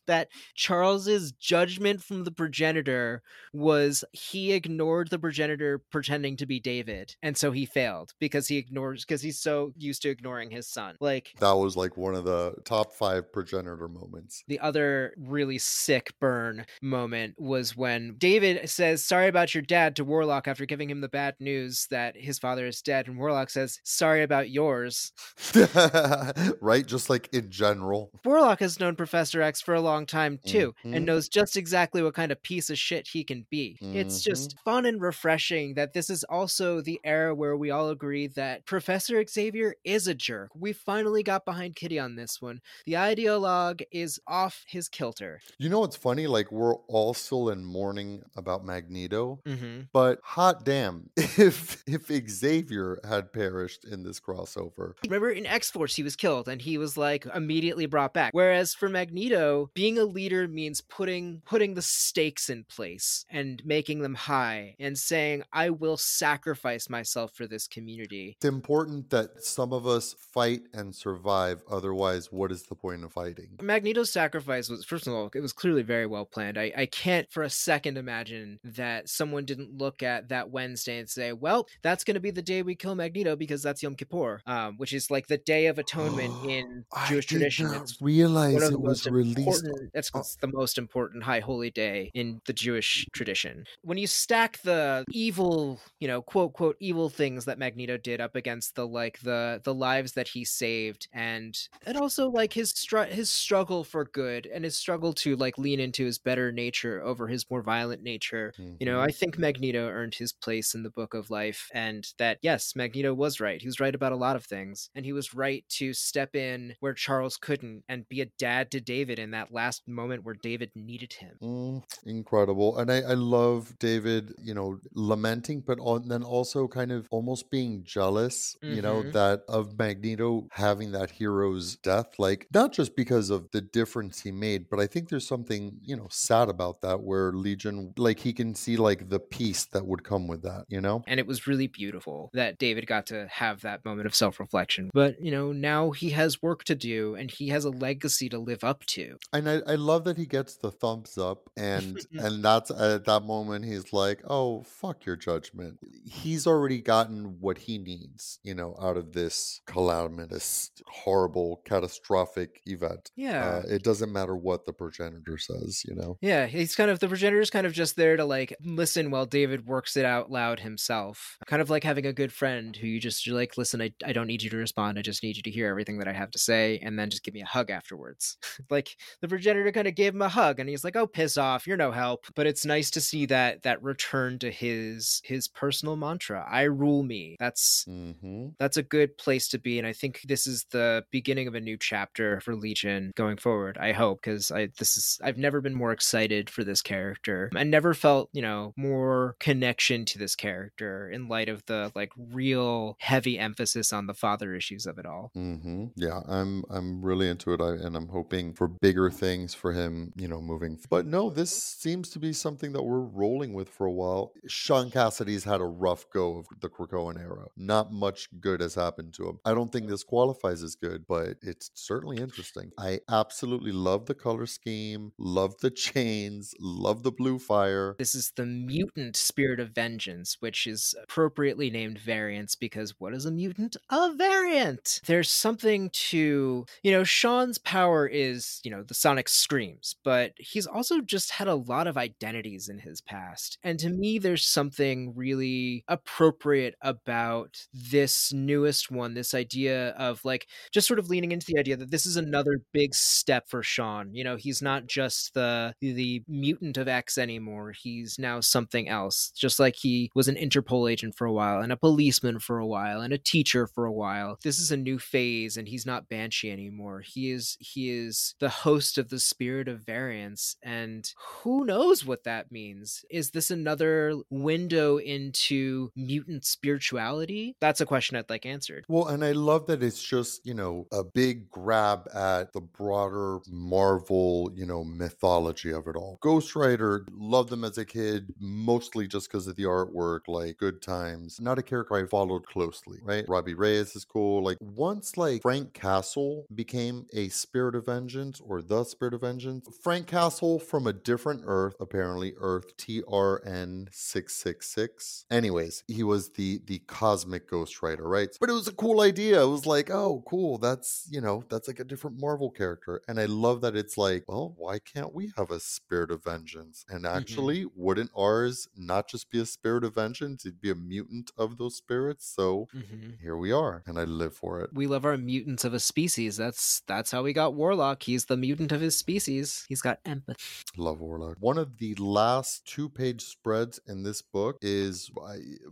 that Charles's judgment from the progenitor was he ignored the progenitor pretending to be David, and so he failed because he ignores because he's so used to ignoring his son. Like That was like one of the top five progenitor moments. the other really sick burn moment was when David says, Sorry about your dad to Warlock after giving him the bad news that his father is dead. And Warlock says, Sorry about yours. <laughs> right? Just like in general. Warlock has known Professor X for a long time too, Mhm. and knows just exactly what kind of piece of shit he can be. It's just fun and refreshing that this is also the era where we all agree that Professor Xavier is a jerk. We finally got behind Kitty on this one. The ideologue is off his kilter. You know what's funny? Like we're all still in mourning about Magneto, Mm-hmm. but hot damn, <laughs> if if Xavier had perished in this crossover, Remember in X Force, he was killed and he was like immediately brought back. Whereas for Magneto, being a leader means putting putting the stakes in place and making them high and saying, "I will sacrifice myself for this community." it's important that some of us fight and survive. Otherwise, what is the point of fighting? Magneto's sacrifice was, first of all, it was clearly very well planned. I, I can't for a second imagine that someone didn't look at that Wednesday and say, well, that's going to be the day we kill Magneto because that's Yom Kippur, um, which is like the Day of Atonement <gasps> in I Jewish did tradition. not It's realize it was released. that's Oh. the most important high holy early day in the Jewish tradition. When you stack the evil, you know, quote quote evil things that Magneto did up against the like the the lives that he saved and and also like his str- his struggle for good and his struggle to like lean into his better nature over his more violent nature. You know, mm-hmm. I think Magneto earned his place in the book of life and that yes, Magneto was right. He was right about a lot of things and he was right to step in where Charles couldn't and be a dad to David in that last moment where David needed him. Mm, incredible. And I, I love David, you know, lamenting, but on, then also kind of almost being jealous, you know, Mhm. that of Magneto having that hero's death. Like, not just because of the difference he made, but I think there's something, you know, sad about that where Legion, like, he can see like the peace that would come with that, you know? And it was really beautiful that David got to have that moment of self reflection. But, you know, now he has work to do and he has a legacy to live up to. And I, I love that he gets the thumbs up and <laughs> and that's at that moment he's like, Oh, fuck your judgment. He's already gotten what he needs, you know, out of this calamitous, horrible, catastrophic event. Yeah. Uh, it doesn't matter what the progenitor says, you know. Yeah, he's kind of the progenitor's kind of just there to like listen while David works it out loud himself. Kind of like having a good friend who you just you're like, listen, I, I don't need you to respond. I just need you to hear everything that I have to say and then just give me a hug afterwards. <laughs> like the progenitor kind of gave him a hug and he's like, Oh, piss off, you're no help. But it's nice to see that that return to his his personal mantra. I rule me. That's Mm-hmm. that's a good place to be and i think this is the beginning of a new chapter for legion going forward i hope because i this is i've never been more excited for this character i never felt you know more connection to this character in light of the like real heavy emphasis on the father issues of it all Mm-hmm. Yeah, I'm I'm really into it, I, and I'm hoping for bigger things for him, you know, moving. But no, this seems to be something that we're rolling with for a while. Sean Cassidy's had a rough go of the Krakoan era. Not much good has happened to him. I don't think this qualifies as good, but it's certainly interesting. I absolutely love the color scheme, love the <laughs> chains, love the blue fire. this is the mutant spirit of vengeance which is appropriately named variance because what is a mutant a variant there's something to you know sean's power is you know the sonic screams but he's also just had a lot of identities in his past and to me there's something really appropriate about this newest one this idea of like just sort of leaning into the idea that this is another big step for Sean. You know, he's not just the the mutant of X anymore. He's now something else. Just like he was an Interpol agent for a while and a policeman for a while and a teacher for a while. This is a new phase and he's not Banshee anymore. He is he is the host of the spirit of variance and who knows what that means? Is this another window into mutant spirituality? That's a question I'd like answered. Well, and I love that it's just, you know, a big grab at the broader Marvel, you know, mythology of it all. Ghost Rider, loved them as a kid, mostly just because of the artwork, like good times. Not a character I followed closely, right? Robbie Reyes is cool. Like once like Frank Castle became a spirit of vengeance or the spirit of vengeance, Frank Castle from a different Earth, apparently Earth TRN 666. Anyways, he was the the cosmic Ghost Rider, right? But it was a cool idea. It was like, oh, cool. That's you know, that's like a different Marvel character. And I love that it's like, well, why can't we have a spirit of vengeance? And actually, wouldn't ours not just be a spirit of vengeance? It'd be a mutant of those spirits. So Mhm. here we are, and I live for it. we love our mutants of a species. That's that's how we got Warlock. He's the mutant of his species. He's got empathy. Love Warlock. One of the last two page spreads in this book is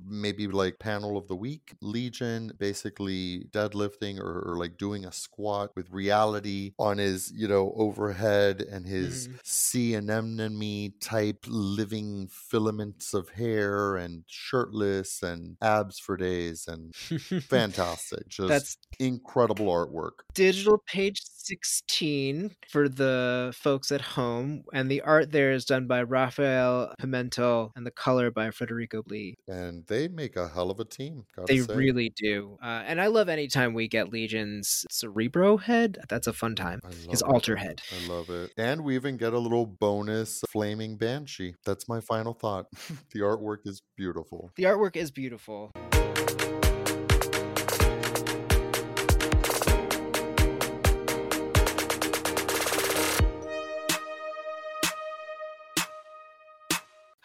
maybe like panel of the week. Legion basically deadlifting or, or like doing a squat with reality on his, you know, overhead and his Mhm. sea anemone type living filaments of hair and shirtless and abs for days and fantastic. <laughs> Just That's incredible artwork. digital page 16 for the folks at home, and the art there is done by Rafael Pimentel and the color by Federico Blee. And they make a hell of a team. They say. really do. Uh, and I love anytime we get Legion's Cerebro head. That's a fun time. His it. alter head. I love it. And we even get a little bonus flaming banshee. That's my final thought. <laughs> the artwork is beautiful. The artwork is beautiful.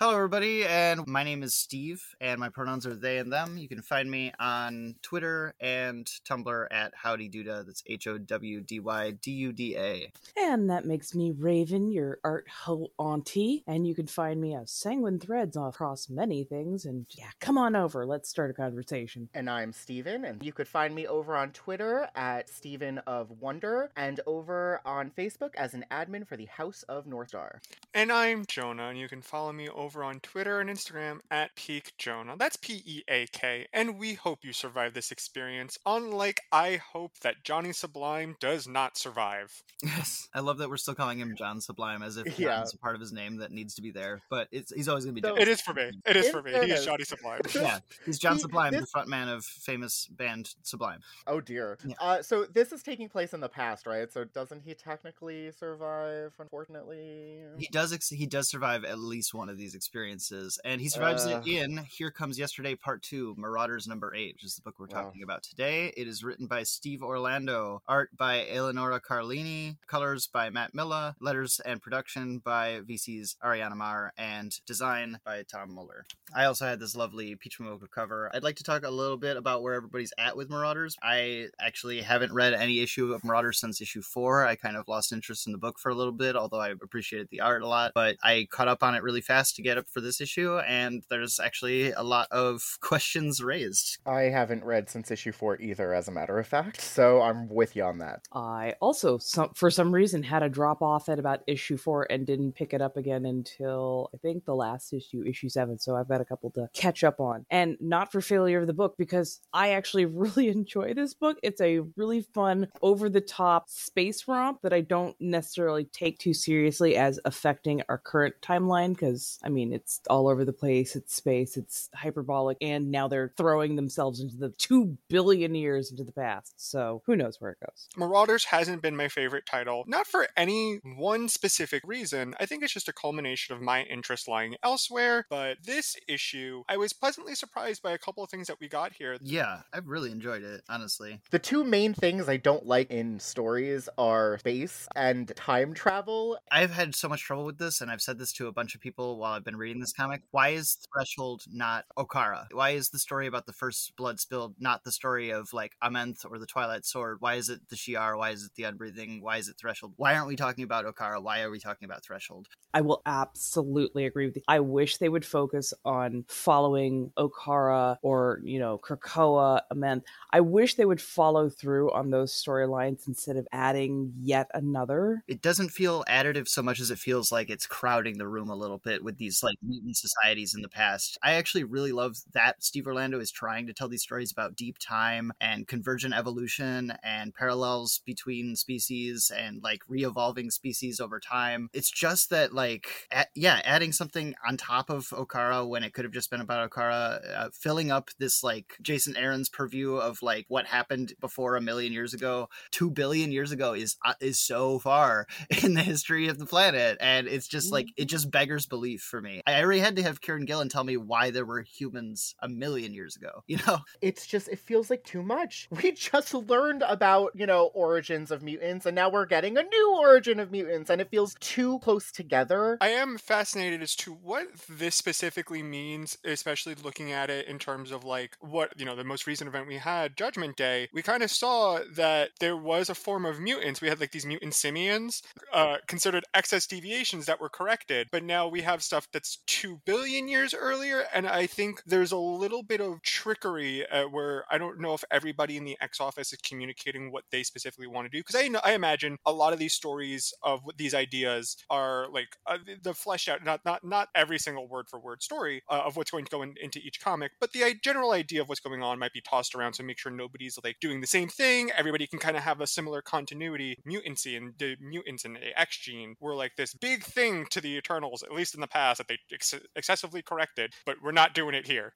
Hello, everybody, and my name is Steve, and my pronouns are they and them. You can find me on Twitter and Tumblr at Howdy Duda. That's H O W D Y D U D A. And that makes me Raven, your art ho auntie. And you can find me as Sanguine Threads across many things. And yeah, come on over. Let's start a conversation. And I'm Steven, and you could find me over on Twitter at Steven of Wonder and over on Facebook as an admin for the House of Northstar. And I'm Jonah, and you can follow me over on Twitter and Instagram at Peak Jonah. That's P E A K. And we hope you survive this experience, unlike I hope that Johnny Sublime does not survive. Yes, I love that we're still calling him John Sublime as if <laughs> Yeah. John's a part of his name that needs to be there, but it's he's always going to be So- John. It is for me. It is In for me. He is Johnny Sublime. <laughs> Yeah, he's John See, Sublime, this- the frontman of famous band Sublime. Oh dear. Yeah. Uh, so this is taking place in the past, right? So doesn't he technically survive? Unfortunately. He does ex- he does survive at least one of these experiences, and he survives Uh. it in Here Comes Yesterday Part Two, Marauders Number Eight, which is the book we're Wow. talking about today. It is written by Steve Orlando, art by Eleonora Carlini, colors by Matt Milla, letters and production by VC's Ariana Maher, and design by Tom Muller. I also had this lovely Peach Momoko cover. I'd like to talk a little bit about where everybody's at with Marauders. I actually haven't read any issue of Marauders since issue four. I kind of lost interest in the book for a little bit, although I appreciated the art a lot. But I caught up on it really fast to get up for this issue, and there's actually a lot of <laughs> questions raised. I haven't read since issue four either, as a matter of fact. So I'm with you on that. I also, some, for some reason, had a drop off at about issue four and didn't pick it up again until I think the last issue, issue seven. So I've got a couple to catch up on. And not for failure of the book, because I actually <laughs> really enjoy this book. It's a really fun, over the top space romp that I don't necessarily take too seriously as affecting our current timeline, because I mean, it's all over the place. It's space, it's hyperbolic, and now they're throwing themselves into the two billion years into the past. So who knows where it goes. Marauders hasn't been my favorite title, not for any one specific reason. I think it's just a culmination of my interest lying elsewhere. But this issue, I was pleasantly surprised by a couple of things that we got here. Yeah, I've really enjoyed it, honestly. The two main things I don't like in stories are space and time travel. I've had so much trouble with this, and I've said this to a bunch of people while I've been reading this comic. Why is Threshold not Okkara? Why is the story about the first blood spilled not the story of like Amenth or the Twilight Sword? Why is it the Shi'ar? Why is it the Unbreathing? Why is it Threshold? Why aren't we talking about Okkara? Why are we talking about Threshold? I will absolutely agree with you. I wish they would focus on following Okkara or, you know, Krakoa, Amenth. I wish they would follow through on those storylines instead of adding yet another. It doesn't feel additive so much as it feels like it's crowding the room a little bit with these like mutant societies in the past. I actually really love that Steve Orlando is trying to tell these stories about deep time and convergent evolution and parallels between species and like re-evolving species over time. It's just that like a- yeah, adding something on top of Okkara when it could have just been about Okkara, uh, filling up this like Jason Aaron's purview of like what happened before a million years ago, two billion years ago is uh, is so far <laughs> in the history of the planet, and it's just like it just beggars belief for me. I already had to have Kieron Gillen tell me why there were humans a million years ago. <laughs> You know, It's just, it feels like too much. <laughs> We just learned about, you know, origins of mutants, and now we're getting a new origin of mutants, and it feels too close together. I am fascinated as to what this specifically means, especially looking at it in terms of like what, you know, the most recent event we had, Judgment Day. We kind of saw that there was a form of mutants. We had like these mutant simians, uh, considered excess deviations that were corrected, but now we have stuff that's 2 billion years earlier. And I think there's a little bit of trickery uh, where I don't know if everybody in the X office is communicating what they specifically want to do. Because I, I imagine a lot of these stories of these ideas are like uh, the- the fleshed out, not not not every single word for word story uh, of what's going to go in, into each comic, but the general idea of what's going on might be tossed around. So make sure nobody's like doing the same thing. Everybody can kind of have a similar continuity. Mutancy and the mutants and the X gene were like this big thing to the Eternals, at least in the past, that they ex- excessively corrected, but we're not doing it here.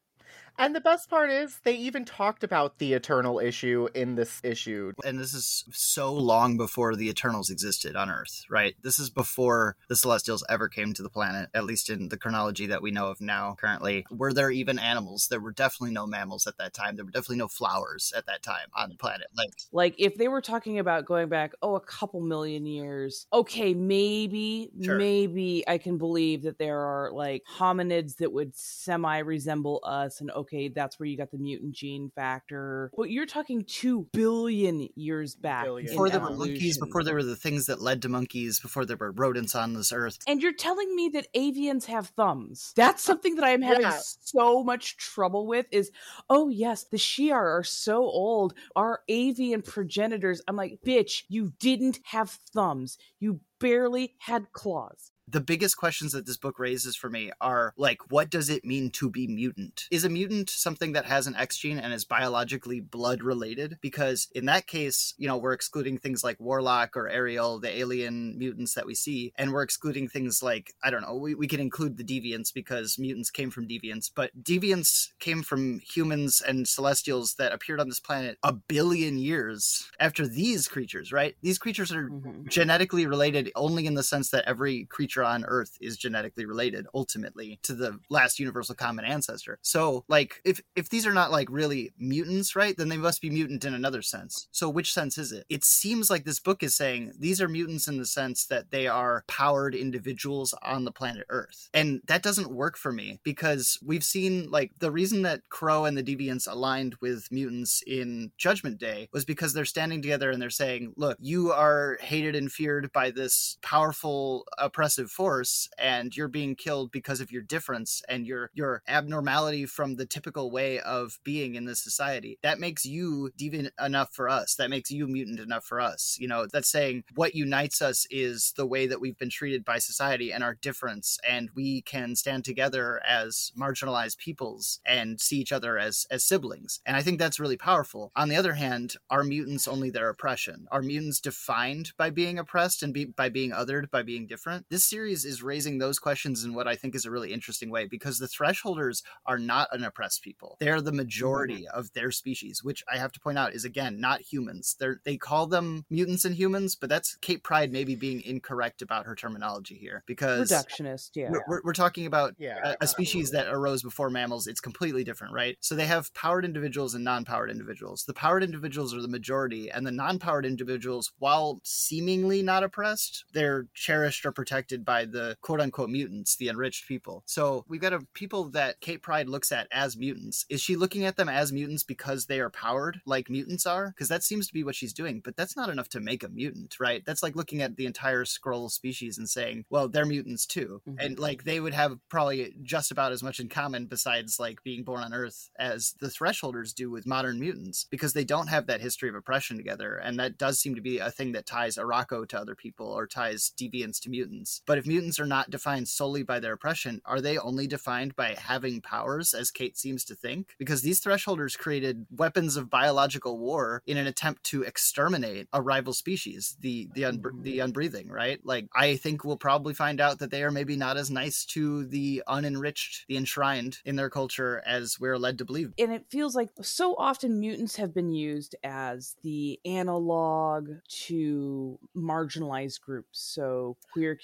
And the best part is they even talked about the Eternal issue in this issue. And this is so long before the Eternals existed on Earth, right? This is before the Celestials ever came to the planet, at least in the chronology that we know of now currently. Were there even animals? There were definitely no mammals at that time. There were definitely no flowers at that time on the planet. Like Like if they were talking about going back, oh, a couple million years, okay, maybe, Sure. maybe I can believe that there are like hominids that would semi resemble us, and okay, that's where you got the mutant gene factor. But you're talking two billion years back. Billion. before there were monkeys, before there were the things that led to monkeys, before there were rodents on this Earth. And you're telling me that avians have thumbs. That's uh, something that I'm having Yeah. so much trouble with is, oh yes, the Shi'ar are so old. Our avian progenitors. I'm like, bitch, you didn't have thumbs. You barely had claws. The biggest questions that this book raises for me are like what does it mean to be mutant? Is a mutant something that has an x gene and is biologically blood related because in that case you know we're excluding things like warlock or ariel the alien mutants that we see and we're excluding things like i don't know we, we can include the deviants because mutants came from deviants but deviants came from humans and celestials that appeared on this planet a billion years after these creatures right? These creatures are Mhm. genetically related only in the sense that every creature on earth is genetically related ultimately to the last universal common ancestor. So like if if these are not like really mutants right then they must be mutant in another sense. So which sense is it? It seems like this book is saying these are mutants in the sense that they are powered individuals on the planet earth. And that doesn't work for me because we've seen like the reason that Kro and the deviants aligned with mutants in judgment day was because they're standing together and they're saying look you are hated and feared by this powerful oppressive force and you're being killed because of your difference and your your abnormality from the typical way of being in this society. That makes you deviant enough for us. That makes you mutant enough for us. You know that's saying what unites us is the way that we've been treated by society and our difference and we can stand together as marginalized peoples and see each other as as siblings. And i think that's really powerful. On the other hand are mutants only their oppression? Are mutants defined by being oppressed and be, by being othered by being different? This series is raising those questions in what i think is a really interesting way because the thresholders are not an oppressed people. They're the majority mm-hmm. of their species which i have to point out is again not humans. They're they call them mutants and humans but that's kate pryde maybe being incorrect about her terminology here because Reductionist, yeah. we're, we're, we're talking about Yeah, a, a species that arose before mammals. It's completely different right? So they have powered individuals and non-powered individuals. The powered individuals are the majority and the non-powered individuals while seemingly not oppressed they're cherished or protected by the quote-unquote mutants the enriched people. So we've got a people that kate pryde looks at as mutants. Is she looking at them as mutants because they are powered like mutants are? Because that seems to be what she's doing but that's not enough to make a mutant right? That's like looking at the entire Skrull species and saying well they're mutants too. Mhm. and like they would have probably just about as much in common besides like being born on earth as the thresholders do with modern mutants because they don't have that history of oppression together. And that does seem to be a thing that ties Arakko to other people or ties deviants to mutants. But if mutants are not defined solely by their oppression are they only defined by having powers as Kate seems to think? Because these thresholders created weapons of biological war in an attempt to exterminate a rival species the the the mm-hmm. unbreathing right? Like I think we'll probably find out that they are maybe not as nice to the unenriched the enshrined in their culture as we're led to believe. And it feels like so often mutants have been used as the analog to marginalized groups so queer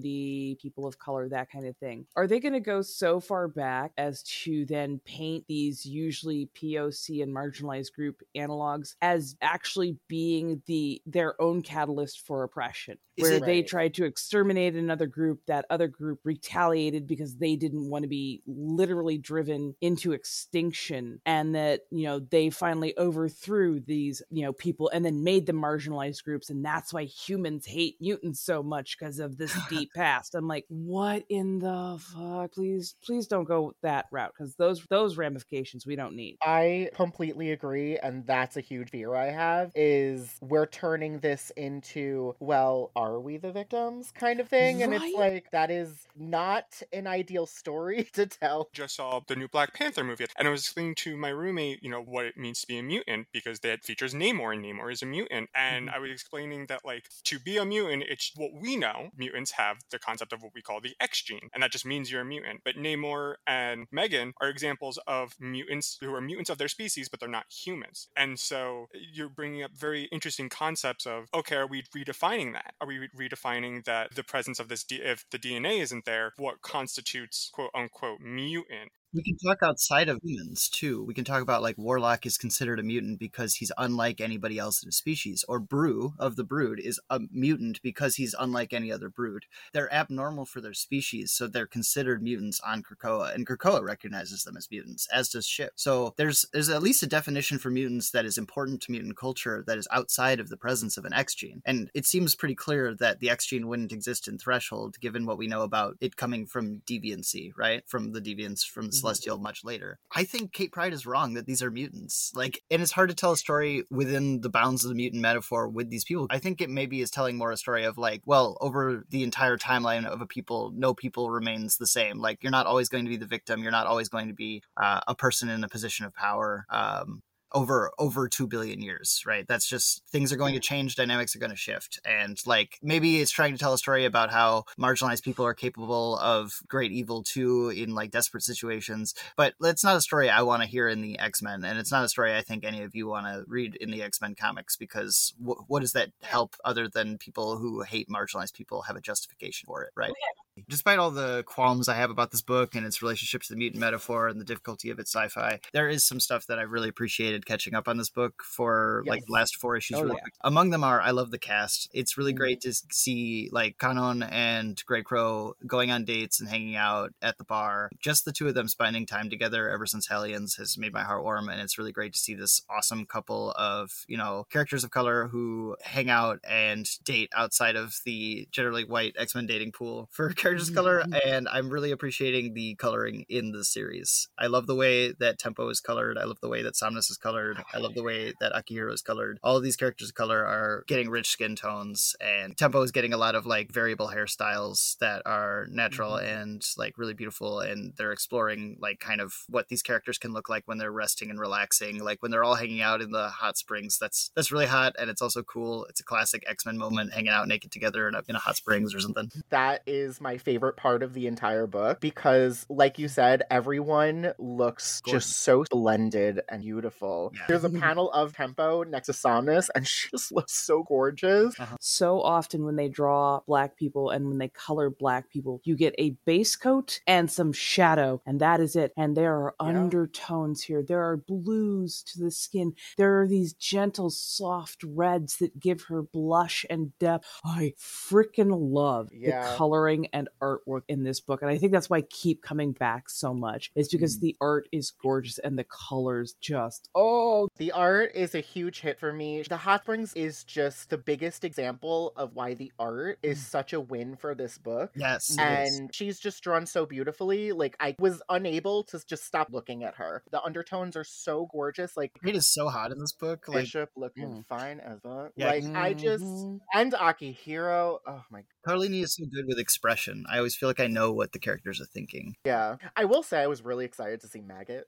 community people of color that kind of thing. Are they going to go so far back as to then paint these usually poc and marginalized group analogs as actually being the their own catalyst for oppression Is where it- they tried to exterminate another group that other group retaliated because they didn't want to be literally driven into extinction and that you know they finally overthrew these you know people and then made them marginalized groups and that's why humans hate mutants so much because of this <laughs> deep past. I'm like what in the fuck? Please please don't go that route because those those ramifications we don't need. I completely agree, and that's a huge fear I have. Is we're turning this into well, are are we the victims kind of thing and Right. it's like that is not an ideal story <laughs> to tell just saw the new Black Panther movie, and I was explaining to my roommate, you know, what it means to be a mutant because that features Namor, and Namor is a mutant. And mm-hmm. I was explaining that, like, to be a mutant, it's what we know. Mutants have the concept of what we call the X gene, and that just means you're a mutant. But Namor and Megan are examples of mutants who are mutants of their species, but they're not humans. And so you're bringing up very interesting concepts of, okay, are we redefining that? Are we re- redefining that the presence of this, D- if the DNA isn't there, what constitutes quote unquote mutant? We can talk outside of humans too. We can talk about like Warlock is considered a mutant because he's unlike anybody else in his species, or Broo of the Brood is a mutant because he's unlike any other brood. They're abnormal for their species, so they're considered mutants on Krakoa, and Krakoa recognizes them as mutants, as does Ship. So there's there's at least a definition for mutants that is important to mutant culture that is outside of the presence of an X gene. And it seems pretty clear that the X gene wouldn't exist in Threshold, given what we know about it coming from deviancy, right? From the deviants from Celestial much later. I think Kate Pryde is wrong that these are mutants. Like, and it's hard to tell a story within the bounds of the mutant metaphor with these people. I think it maybe is telling more a story of like, well, over the entire timeline of a people, no people remains the same. Like, you're not always going to be the victim. You're not always going to be uh, a person in a position of power. Um, over over 2 billion years right? That's just things are going to change dynamics are going to shift and like maybe it's trying to tell a story about how marginalized people are capable of great evil too in like desperate situations but it's not a story i want to hear in the x-men and it's not a story i think any of you want to read in the x-men comics because wh- what does that help other than people who hate marginalized people have a justification for it right oh, despite all the qualms I have about this book and its relationship to the mutant metaphor and the difficulty of its sci-fi, there is some stuff that I really appreciated catching up on this book for like the last four issues. Oh, really yeah. Among them are I love the cast. It's really Mhm. great to see like Kwannon and Grey Crow going on dates and hanging out at the bar. Just the two of them spending time together ever since Hellions has made my heart warm, and it's really great to see this awesome couple of you know characters of color who hang out and date outside of the generally white X Men dating pool for characters of color. Mm-hmm. And I'm really appreciating the coloring in the series. I love the way that Tempo is colored. I love the way that Somnus is colored. I love the way that Akihiro is colored. All of these characters of color are getting rich skin tones, and Tempo is getting a lot of like variable hairstyles that are natural mm-hmm. and like really beautiful. And they're exploring like kind of what these characters can look like when they're resting and relaxing, like when they're all hanging out in the hot springs. That's that's really hot, and it's also cool. It's a classic X Men moment, hanging out naked together in a, in a hot springs or something. that is my favorite part of the entire book because like you said everyone looks Gorgeous. just so splendid and beautiful Yeah. there's a <laughs> panel of tempo next to somnus and <laughs> she just looks so gorgeous uh-huh. so often when they draw black people and when they color black people, you get a base coat and some shadow, and that is it. And there are Yeah. undertones here. There are blues to the skin. There are these gentle, soft reds that give her blush and depth. I freaking love Yeah. the coloring and artwork in this book. And I think that's why I keep coming back so much, is because Mm. the art is gorgeous and the colors just, oh, the art is a huge hit for me the hot springs is just the biggest example of why the art is such a win for this book Yes, it is. and she's just drawn so beautifully like i was unable to just stop looking at her the undertones are so gorgeous like it is so hot in this book. Like bishop looking mm. fine as fuck Yeah. like i just Mhm. and akihiro oh my Carlini is so good with expression. I always feel like I know what the characters are thinking. yeah i will say i was really excited to see maggot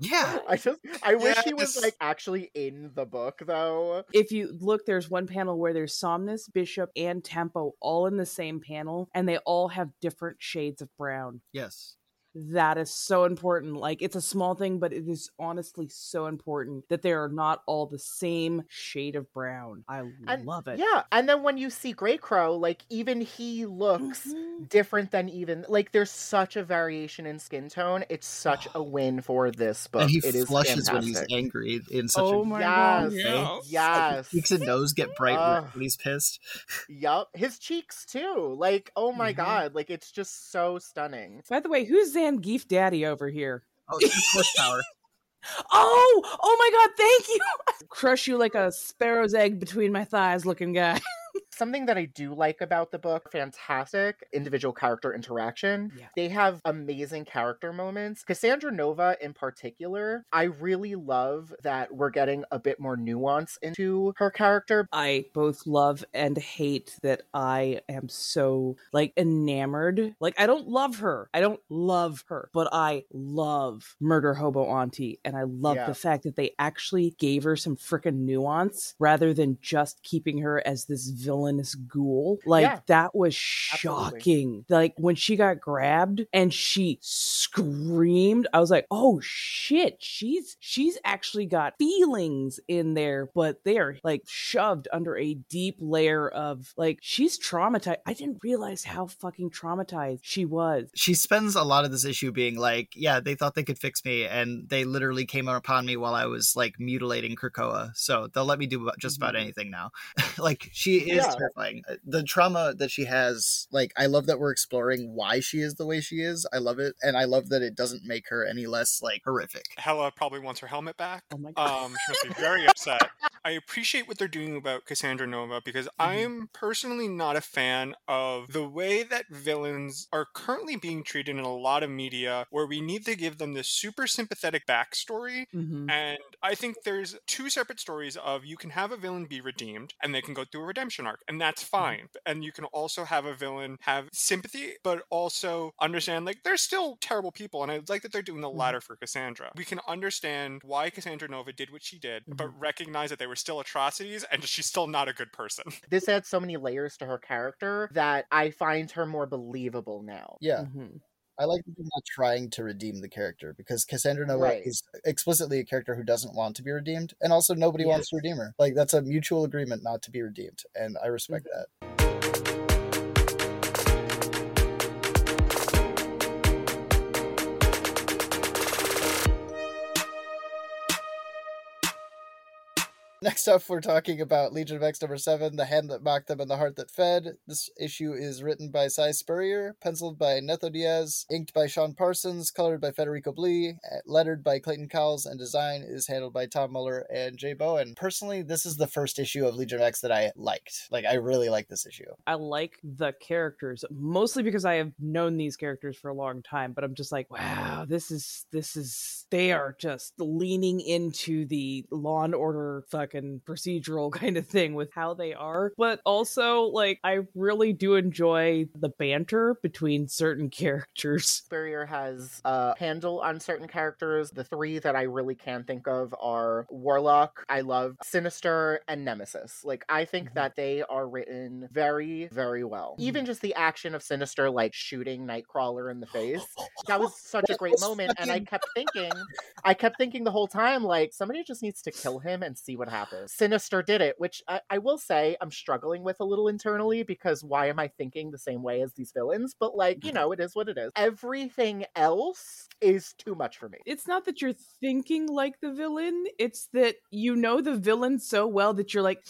Yeah. <laughs> i just i wish he was like actually in the book though if you look, there's one panel where there's Somnus, Bishop, and Tempo all in the same panel, and they all have different shades of brown. Yes. That is so important. Like, it's a small thing, but it is honestly so important that they are not all the same shade of brown. I And- love it. yeah and then when you see gray crow like even he looks Mhm. different than even like there's such a variation in skin tone it's such a <gasps> win for this book and he it is flushes when he's angry in such Oh a my yes god. yes cheeks and nose get bright Ugh. red when he's pissed. <laughs> Yup, his cheeks too. Like, oh my Mhm. god, like it's just so stunning. By the way, who's Zangief Daddy over here? Oh, it's horsepower. <laughs> Oh, oh my god, thank you. <laughs> Crush you like a sparrow's egg between my thighs looking guy. <laughs> Something that I do like about the book, fantastic individual character interaction. Yeah. They have amazing character moments. Cassandra Nova, in particular, I really love that we're getting a bit more nuance into her character. I both love and hate that I am so like enamored. Like I don't love her. I don't love her, but I love Murder Hobo Auntie and I love Yeah. the fact that they actually gave her some freaking nuance rather than just keeping her as this villainous ghoul. Like Yeah. that was Absolutely. shocking. Like when she got grabbed and she screamed, I was like, "Oh shit, she's she's actually got feelings in there, but they are like shoved under a deep layer of like she's traumatized. I didn't realize how fucking traumatized she was. she spends a lot of this issue being like, yeah, they thought they could fix me, and they literally came upon me while I was like mutilating Krakoa. So they'll let me do just about Mhm. anything now. <laughs> like she is Yeah. terrifying. Uh, The trauma that she has, like, I love that we're exploring why she is the way she is. I love it, and I love that it doesn't make her any less like horrific. Hela probably wants her helmet back. Oh my god. Um, she must be very upset. I appreciate what they're doing about Cassandra Nova because I'm personally not a fan of the way that villains are currently being treated in a lot of media where we need to give them this super sympathetic backstory. Mhm. And I think there's two separate stories of you can have a villain be redeemed and they can go through a redemption arc, and that's fine. And you can also have a villain have sympathy, but also understand like they're still terrible people. And I like that they're doing the Mhm. latter for Cassandra. We can understand why Cassandra Nova did what she did, but recognize that they were still atrocities and <laughs> she's still not a good person. <laughs> This adds so many layers to her character that I find her more believable now. Yeah, Mhm. I like that they're not trying to redeem the character because Cassandra Nova Right. is explicitly a character who doesn't want to be redeemed, and also nobody wants to redeem her. Like that's a mutual agreement not to be redeemed, and I respect mm-hmm. that. Next up, we're talking about Legion of X number seven, The Hand That Mocked Them and the Heart That Fed. This issue is written by Si Spurrier, penciled by Netho Diaz, inked by Sean Parsons, colored by Federico Blee, uh, lettered by Clayton Cowles, and design is handled by Tom Muller and Jay Bowen. Personally, this is the first issue of Legion of X that I liked. Like, I really like this issue. I like the characters mostly because I have known these characters for a long time, but I'm just like, wow, this is this is they are just leaning into the law and order fucking procedural <laughs> kind of thing with how they are. But also like I really do enjoy the banter between certain <laughs> characters. Spurrier has a handle on certain characters. The three that I really can think of are Warlock, I love Sinister, and Nemesis. Like, I think Mhm. that they are written very, very well. Even just the action of Sinister, like shooting Nightcrawler in the face. <laughs> That was such a great moment. And I kept thinking, I kept thinking the whole time, like, somebody just needs to kill him and see what happens. Sinister did it, which I, I will say I'm struggling with a little internally because why am I thinking the same way as these villains? But, like, you mm-hmm. know, it is what it is. Everything else is too much for me. It's not that you're thinking like the villain, it's that you know the villain so well that you're like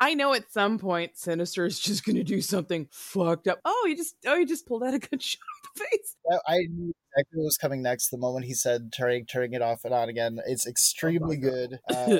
I know at some point Sinister is just gonna do something fucked up. Oh, you just oh you just pulled out a <laughs> good shot in the face. I- I knew exactly what was coming next the moment he said turning turning it off and on again. It's extremely good. <laughs> Uh,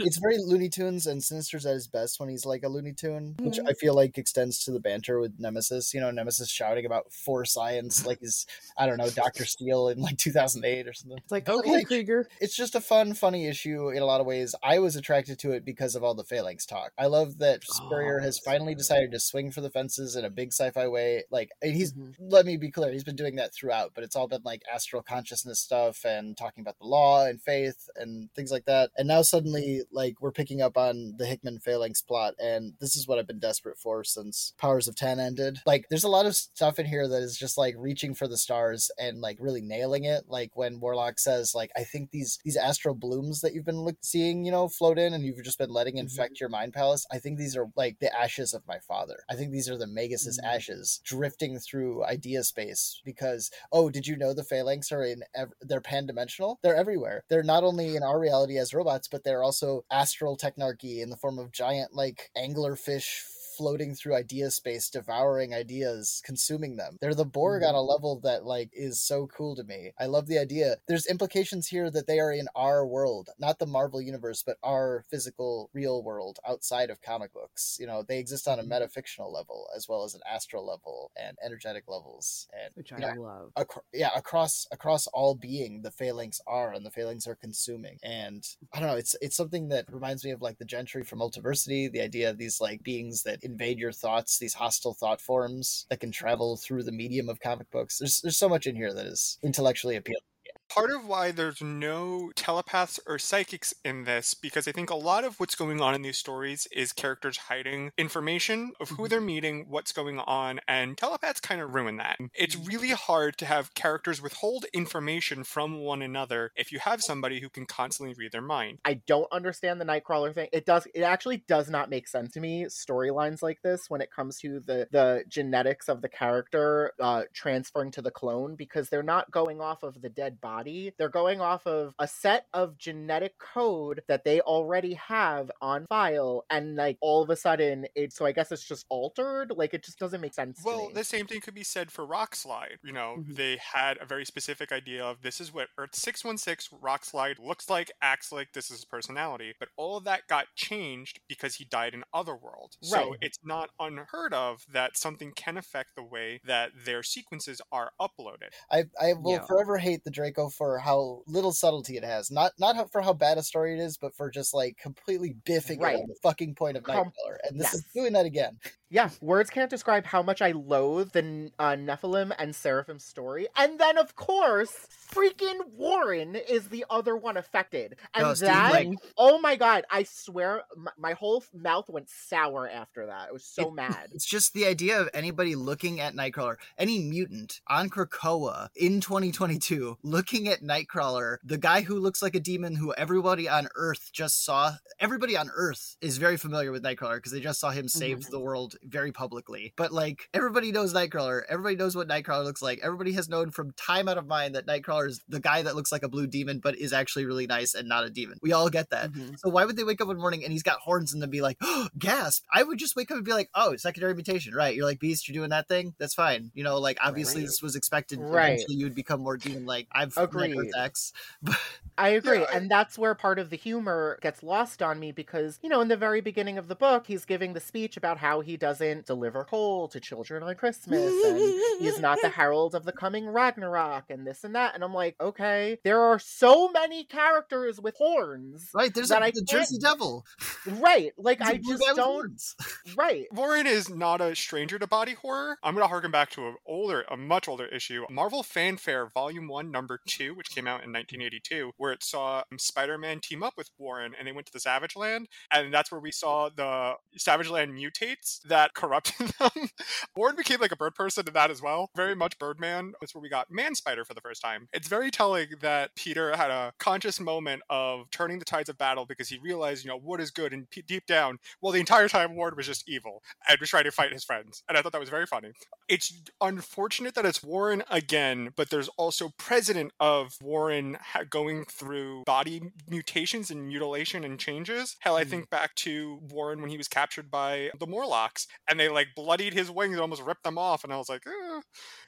it's very Looney Tunes, and Sinister's at his best when he's like a Looney Tune, which Mhm. I feel like extends to the banter with Nemesis. You know, Nemesis shouting about for science, like he's I don't know Doctor Steel in like 2008 or something. it's like, But, okay, like, Krieger. It's just a fun, funny issue in a lot of ways. I was attracted to it because of all the phalanx talk. I love that Spurrier Oh, has finally so decided to swing for the fences in a big sci-fi way. Like and he's Mhm. let me be clear, he's been doing that throughout, but it's all been like astral consciousness stuff and talking about the law and faith and things like that. And now suddenly, like, we're picking up on the Hickman phalanx plot, and this is what I've been desperate for since Powers of Ten ended. Like, there's a lot of stuff in here that is just like reaching for the stars and like really nailing it. Like when Warlock says, like, I think these these astral blooms that you've been look- seeing, you know, float in, and you've just been letting infect your mind palace. I think these are like the ashes of my father. I think these are the Magus's Mm. ashes drifting through idea space because oh did you know the phalanx are in ev- they're pan-dimensional? They're everywhere. They're not only in our reality as robots but they're also astral technarchy in the form of giant like anglerfish floating through idea space, devouring ideas, consuming them. They're the Borg on mm-hmm. a level that like is so cool to me. I love the idea. There's implications here that they are in our world, not the Marvel universe, but our physical, real world outside of comic books. You know, they exist on a mm-hmm. metafictional level as well as an astral level and energetic levels, and which I you know, love. yeah across across all being the phalanx are and the phalanx are consuming and i don't know it's it's something that reminds me of like the gentry from multiversity the idea of these like beings that invade your thoughts these hostile thought forms that can travel through the medium of comic books. There's there's so much in here that is intellectually appealing part of why there's no telepaths or psychics in this because I think a lot of what's going on in these stories is characters hiding information of who they're meeting, what's going on, and telepaths kind of ruin that. It's really hard to have characters withhold information from one another if you have somebody who can constantly read their mind. I don't understand the Nightcrawler thing. It does. It actually does not make sense to me. Storylines like this, when it comes to the the genetics of the character uh, transferring to the clone, because they're not going off of the dead body. They're going off of a set of genetic code that they already have on file, and like all of a sudden, it. So I guess it's just altered. Like it just doesn't make sense. to Well, me. the same thing could be said for Rockslide. You know, Mhm. they had a very specific idea of this is what Earth 616 Rockslide looks like, acts like, this is his personality. But all of that got changed because he died in Otherworld. So it's not unheard of that something can affect the way that their sequences are uploaded. I I will Yeah. forever hate the Draco for how little subtlety it has. Not not how, for how bad a story it is, but for just like completely biffing Right. it on the fucking point of Nightcrawler. And this is doing that again. Yeah, words can't describe how much I loathe the uh, Nephilim and Seraphim story. And then, of course, freaking Warren is the other one affected. And No, Steve, that, like- oh my god, I swear, my, my whole mouth went sour after that. I was so It- mad. It's just the idea of anybody looking at Nightcrawler, any mutant on Krakoa in 2022, looking at Nightcrawler, the guy who looks like a demon who everybody on Earth just saw. Everybody on Earth is very familiar with Nightcrawler because they just saw him save the world very publicly. But like everybody knows Nightcrawler, everybody knows what Nightcrawler looks like. Everybody has known from time out of mind that Nightcrawler is the guy that looks like a blue demon but is actually really nice and not a demon. We all get that. Mhm. So why would they wake up one morning and he's got horns and then be like, oh, <gasps> gasp? I would just wake up and be like, oh, secondary mutation, right? You're like Beast, you're doing that thing. That's fine. You know, like obviously Right. this was expected. Right. Eventually you would become more demon like. I've Agreed. Earth X, <laughs> but I <laughs> agree. Yeah, I- and that's where part of the humor gets lost on me because, you know, in the very beginning of the book, he's giving the speech about how he doesn't deliver coal to children on Christmas and he's not the <laughs> herald of the coming Ragnarok and this and that. And I'm like, okay, there are so many characters with horns. right there's That a, I the can't- Jersey Devil. Right. <laughs> Like, He's a I blue just don't. horns. <laughs> Right. Warren is not a stranger to body horror. I'm going to harken back to an older, a much older issue, Marvel Fanfare Volume 1, Number 2, which came out in 1982, where it saw um, Spider Man team up with Warren and they went to the Savage Land. And that's where we saw the Savage Land mutates that corrupted <laughs> them. Warren became like a bird person in that as well. Very much Birdman. That's where we got Man Spider for the first time. It's very telling that Peter had a conscious moment of turning the tides of battle because he realized, you know, what is good. And p- deep down, well, the entire time Warren was just evil and was trying to fight his friends. And I thought that was very funny. It's unfortunate that it's Warren again, but there's also precedent of Warren ha- going through body mutations and mutilation and changes. Hell, I hmm. think back to Warren when he was captured by the Morlocks and they like bloodied his wings and almost ripped them off. And I was like, eh,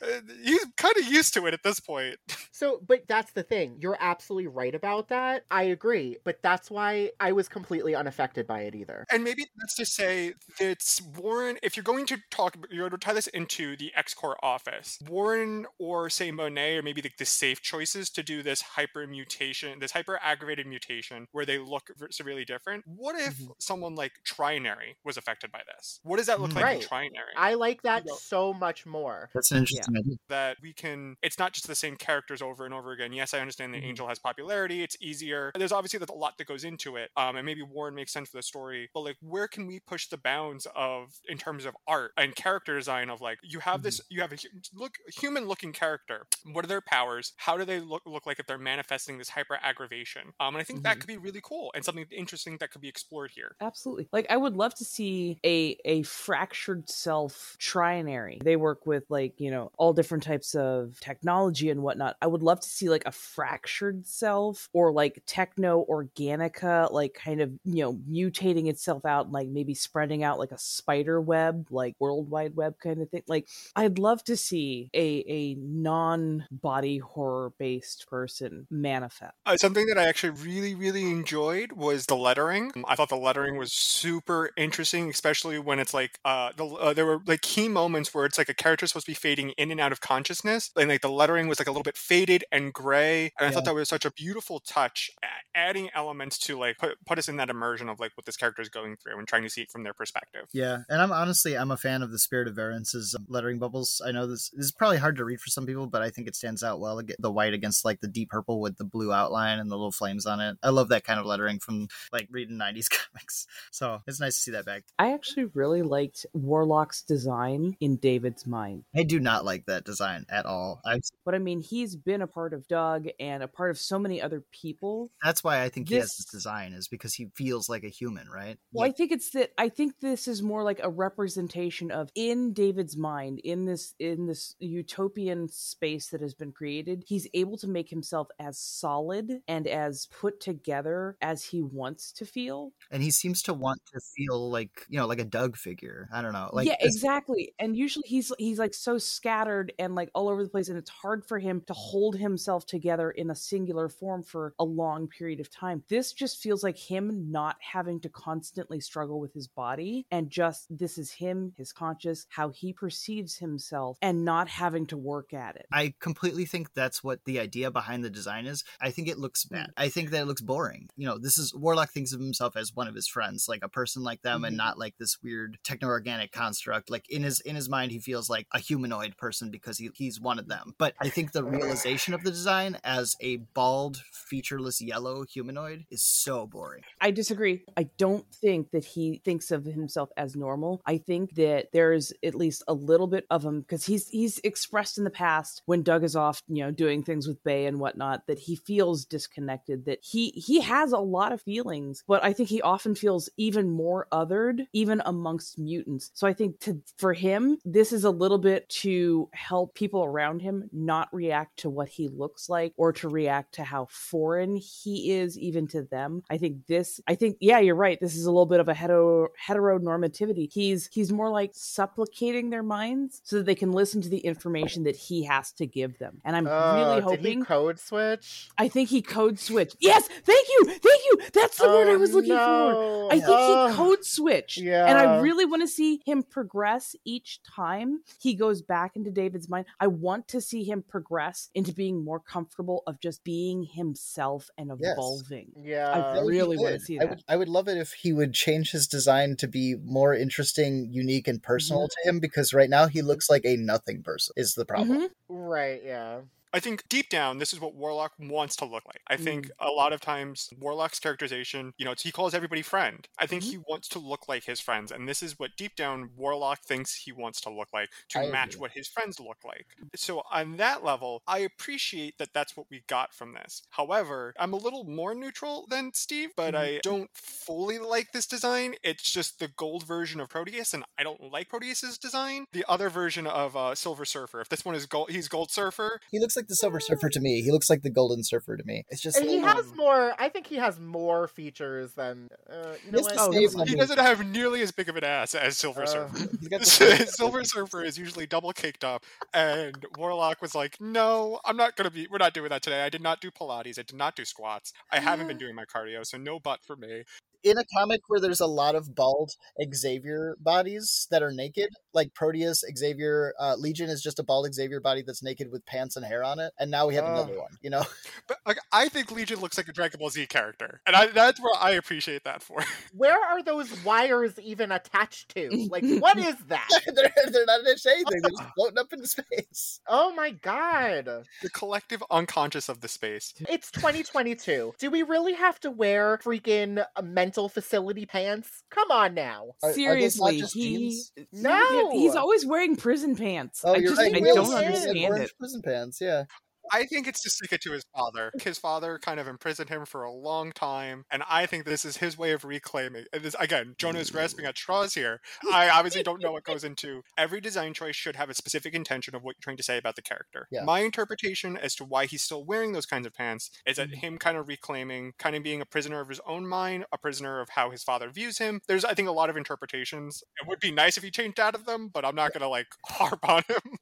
uh, he's kind of used to it at this point. <laughs> So, but that's the thing. You're absolutely right about that. I agree. But that's why I was completely unaffected by it either. And maybe that's to say that Warren, if you're going to talk, you're going to tie this into the X Corps office, Warren or say Monet or maybe the, the safe choices to do this hyper mutation, this hyper aggravated mutation where they look severely different. What if Mhm. someone like Trinary was affected by this? What does that look Mm. like Right. in Trinary? I like that Yeah. so much more. That's an interesting idea. that we can it's not just the same characters over and over again yes i understand the Mhm. angel has popularity it's easier there's obviously a lot that goes into it um and maybe warren makes sense for the story but like where can we push the bounds of in terms of art and character design of like you have this you have a look human looking character what are their powers how do they look look like if they're manifesting this hyper aggravation um and i think that Mhm. could be really cool and something interesting that could be explored here Absolutely. Like I would love to see a a fractured self trinary. They work with like, you know, all different types of technology and whatnot. I would love to see like a fractured self or like techno organica, like kind of, you know, mutating itself out and like maybe spreading out like a spider web, like World Wide Web kind of thing. Like I'd love to see a a non body horror based person manifest. Uh, something that I actually really, really enjoyed was the lettering. I thought the lettering was super interesting, especially when it's like uh, the, uh, there were like key moments where it's like a character supposed to be fading in and out of consciousness, and like the lettering was like a little bit faded and gray. And I thought that was such a beautiful touch, adding elements to like put, put us in that immersion of like what this character is going through and trying to see it from their perspective. Yeah, and I'm honestly I'm a fan of the Spirit of Variance's um, lettering bubbles. I know this, this is probably hard to read for some people, but I think it stands out well. The white against like the deep purple with the blue outline and the little flames on it. I love that kind of lettering from like reading '90s <laughs> comics. So it's nice to see that back. I actually really liked Warlock's design in David's mind. I do not like that design at all. I, But I mean, he's been a part of Doug and a part of so many other people. that's why I think he has This- this design is because he feels like a human, right? Well, I think it's that I think this is more like a representation of in David's mind, in this in this utopian space that has been created, he's able to make himself as solid and as put together as he wants to feel. and he seems to want to feel like you know like a Doug figure. I don't know, like yeah, exactly. And usually he's he's like so scattered and like all over the place, and it's hard for him to hold himself together in a singular form for a long period of time. This just feels like him not having to constantly struggle with his body, and just this is him, his conscious, how he perceives himself, and not having to work at it. I completely think that's what the idea behind the design is. I think it looks bad. I think that it looks boring. You know, this is Warlock thinks of himself as one of his friends, like a person like them, and Mhm. not like this weird techno organic construct. Like in his in his mind, he feels like a humanoid person because he, he's one of them. But I think the realization of the design as a bald, featureless yellow humanoid is so boring. I disagree. I don't think that he thinks of himself as normal. I think that there's at least a little bit of him because he's he's expressed in the past when Doug is off, you know, doing things with Bei and whatnot, that he feels disconnected. That he he has a lot of feelings, but I think he often feels even more othered, even amongst mutants. So I think to for him, this is a little bit to help people around him not react to what he looks like or to react to how foreign he is even to them. I think this I think yeah, you're right. This is a little bit of a hetero heteronormativity. He's he's more like supplicating their minds so that they can listen to the information that he has to give them. And I'm Oh, really did he hoping code switch? I think he code switched. Yes, thank you, thank you. That's the word I Oh, was looking for. I think Oh. he code switched. Yeah, and I really want to see him progress each time he goes back into David's mind. I want to see him progress into being more comfortable of just being himself and Yes. evolving. Yeah. I That would be really want to good. see I that. would, I would love it if he would change his design to be more interesting, unique, and personal Mm-hmm. to him because right now he looks like a nothing person, is the problem. Mhm. Right, yeah. I think deep down, this is what Warlock wants to look like. I think mm. a lot of times Warlock's characterization, you know, he calls everybody friend. I think mm-hmm. he wants to look like his friends, and this is what deep down Warlock thinks he wants to look like to I match agree. what his friends look like. So on that level, I appreciate that that's what we got from this. However, I'm a little more neutral than Steve, but mm-hmm. I don't fully like this design. It's just the gold version of Proteus, and I don't like Proteus's design. The other version of uh, Silver Surfer. If this one is gold, he's Gold Surfer. He looks like the Silver Surfer to me. He looks like the Golden Surfer to me. It's just And he like, has more. I think he has more features than. Uh, you know what? the Oh, same. He doesn't have nearly as big of an ass as Silver Uh, Surfer. he's got <laughs> the same- <laughs> Silver Surfer is usually double caked up, and Warlock was like, "No, I'm not gonna be. We're not doing that today. I did not do Pilates. I did not do squats. I haven't been doing my cardio, so no butt for me." In a comic where there's a lot of bald Xavier bodies that are naked, like Proteus, Xavier, uh, Legion is just a bald Xavier body that's naked with pants and hair on it, and now we have Oh. another one. You know, <laughs> But like, I think Legion looks like a Dragon Ball Z character, and I, that's where I appreciate that for. <laughs> Where are those wires even attached to? Like, <laughs> what is that? they're, they're not attached to anything; they're just floating up into space. Oh my god. the collective unconscious of the space. It's 2022. Do we really have to wear freaking uh, mental facility pants? Come on now. Are- are those not Seriously, just he? No. he's always wearing prison pants. Oh, I you're just right. I don't is. is. He has understand it. prison pants. Yeah, I think it's to stick it to his father. His father kind of imprisoned him for a long time, and I think this is his way of reclaiming. and This, again, Jonah is grasping at straws here. <laughs> I obviously don't know what goes into every design choice. Should have a specific intention of what you're trying to say about the character. Yeah. My interpretation as to why he's still wearing those kinds of pants is that mm-hmm. him kind of reclaiming, kind of being a prisoner of his own mind, a prisoner of how his father views him. There's, I think, a lot of interpretations. It would be nice if he changed out of them, but I'm not gonna like <laughs> harp on him.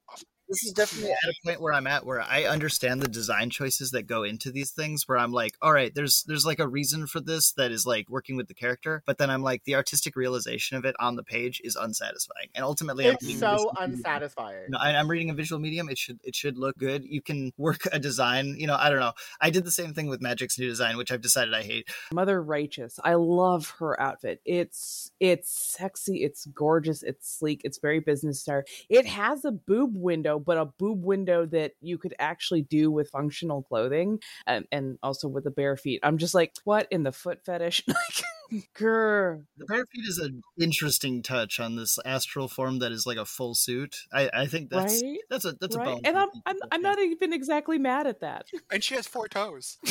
This is definitely at a point where I'm at where I understand the design choices that go into these things where I'm like, all right, there's there's like a reason for this that is like working with the character, but then I'm like the artistic realization of it on the page is unsatisfying. And ultimately I'm It's so visual unsatisfying. No, I, I'm reading a visual medium. It should it should look good. You can work a design. You know, I don't know. I did the same thing with Magik's new design, which I've decided I hate. Mother Righteous. I love her outfit. It's it's sexy, it's gorgeous, it's sleek, it's very business style. It has a boob window, but a boob window that you could actually do with functional clothing and, and also with the bare feet. I'm just like, what in the foot fetish? <laughs> like, grr. The bare feet is an interesting touch on this astral form that is like a full suit. I, I think that's Right? that's a that's a right? bone. And I'm, I'm <laughs> I'm not even exactly mad at that. And she has four toes. <laughs>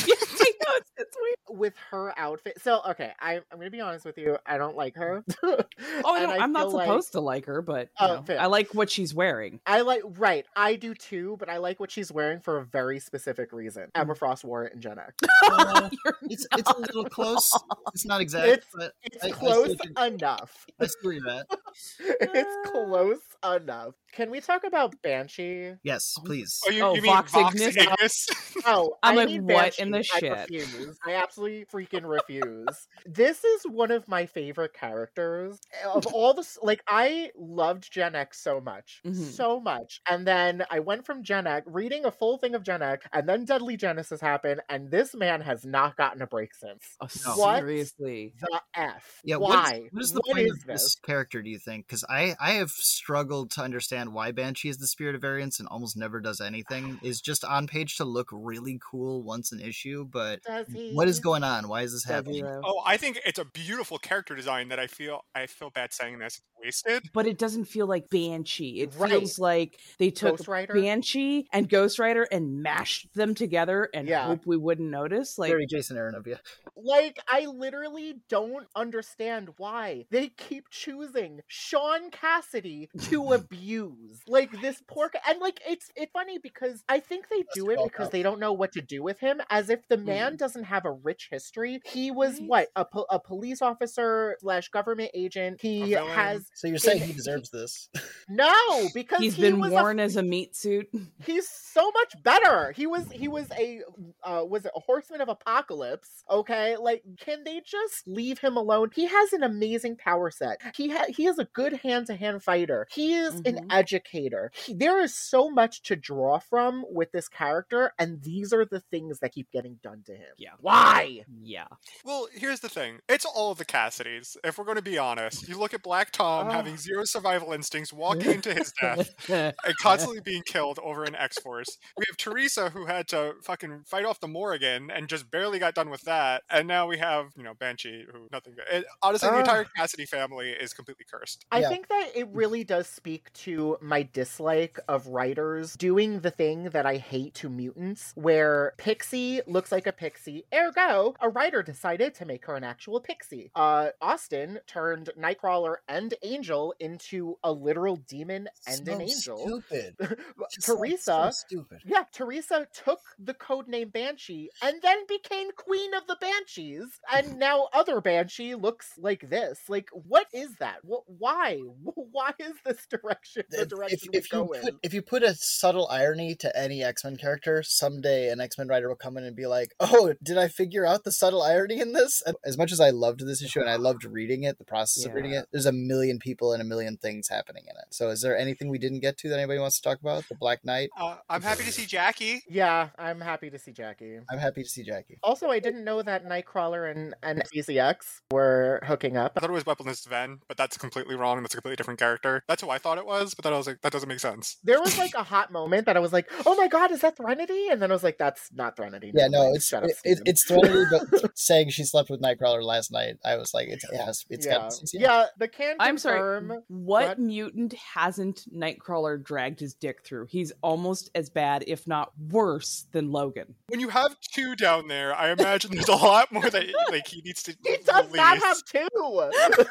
yeah, I know it's, <laughs> it's weird. with her outfit. So okay, I, I'm gonna be honest with you. I don't like her. <laughs> Oh, I don't, I am not feel like- supposed to like her, but you Oh, know. I like what she's wearing. I like right. I do too, but I like what she's wearing for a very specific reason. Mm. Emma Frost wore it in Gen X. Uh, it's it's a little close. It's not exact, It's- but It's I- I close what you're- enough. I see where <laughs> it's close enough. Can we talk about Banshee? Yes, please. Oh, you, Oh, you mean Vox Vox Ignis? Ignis? Oh, I'm I like, need what in Banshee. the I shit? Refuse. I absolutely freaking refuse. this is one of my favorite characters of <laughs> all the like. I loved Gen X so much, Mhm. so much, and then I went from Gen X, reading a full thing of Gen X, and then Deadly Genesis happened, and this man has not gotten a break since. Oh, What? seriously. The f? Yeah, what is- why? what is the What point is of this this? character? Do you think? Because I I have struggled to understand why Banshee is the spirit of variance and almost never does anything. Is just on page to look really cool once an issue, but Does he? what is going on? Why is this Does happening? Oh, I think it's a beautiful character design that I feel I feel bad saying this. It's wasted. But it doesn't feel like Banshee. It Right. feels like they took Ghost Rider? Banshee and Ghost Rider and mashed them together and Yeah. hope we wouldn't notice. Like, Very Jason Aaron of you. Like, I literally don't understand why they keep choosing Sean Cassidy to <laughs> abuse. Like this poor ca- and like it's it's funny because I think they do it because they don't know what to do with him. As if the Mm. Man doesn't have a rich history. He was Right. what a, po- a police officer slash government agent. He villain. has So you're saying in- he deserves this? <laughs> no because he's he been was a worn as a meat suit. <laughs> he's so much better. He was he was a uh was it a horseman of apocalypse. Okay, like can they just leave him alone? He has an amazing power set. He ha- he is a good hand to hand fighter. He is an Mhm. educator. He- there is so much to draw from with this character, and these are the things that keep getting done to him. Yeah. Why? Yeah. Well, here's the thing. It's all of the Cassidys. If we're going to be honest, you look at Black Tom Ah. having zero survival instincts, walking into his death, <laughs> and constantly being killed over in X Force. We have Theresa who had to fucking fight off the Morrigan and just barely got done with that. And now we have, you know, Banshee who nothing. It, honestly, the Ah. entire Cassidy family is completely cursed. I Yeah. think that it really does speak to my dislike of writers doing the thing that I hate to mutants, where Pixie looks like a pixie. Ergo, a writer decided to make her an actual pixie. Uh, Austin turned Nightcrawler and Angel into a literal demon and so an angel. Stupid. <laughs> Theresa. so stupid. Yeah, Theresa took the codename Banshee and then became queen of the Banshees, and <laughs> now other Banshee looks like this. Like, what is that? Wh- Why? <laughs> Why is this direction the direction if, we if you put if you put a subtle irony to any X Men character, someday an X Men writer will come in and be like, "Oh, did I figure out the subtle irony in this?" As much as I loved this issue and I loved reading it, the process of reading it, there's a million people and a million things happening in it. So, is there anything we didn't get to that anybody wants to talk about? The Black Knight. Uh, I'm happy to see Jackie. Yeah, I'm happy to see Jackie. I'm happy to see Jackie. Also, I didn't know that Nightcrawler and, and CZX were hooking up. I thought it was Weaponless Ven, but that's completely wrong. That's a completely different character. That's who I thought it was, but then I was like, that doesn't make sense. There was like a hot moment that I was like, "Oh my god, is that Threnody?" And then I was like, "That's not Threnody." Yeah, no, mind. it's Shut up, it, it, it's Threnody, but <laughs> saying she slept with Nightcrawler last night, I was like, it's, it has, it's yeah, got. It's, yeah. The can. I'm sorry. sorry. What What? mutant hasn't Nightcrawler dragged his dick through? He's almost as bad, if not worse, than Logan. When you have two down there, I imagine there's a lot more that like he needs to. <laughs> He does not have two. <laughs>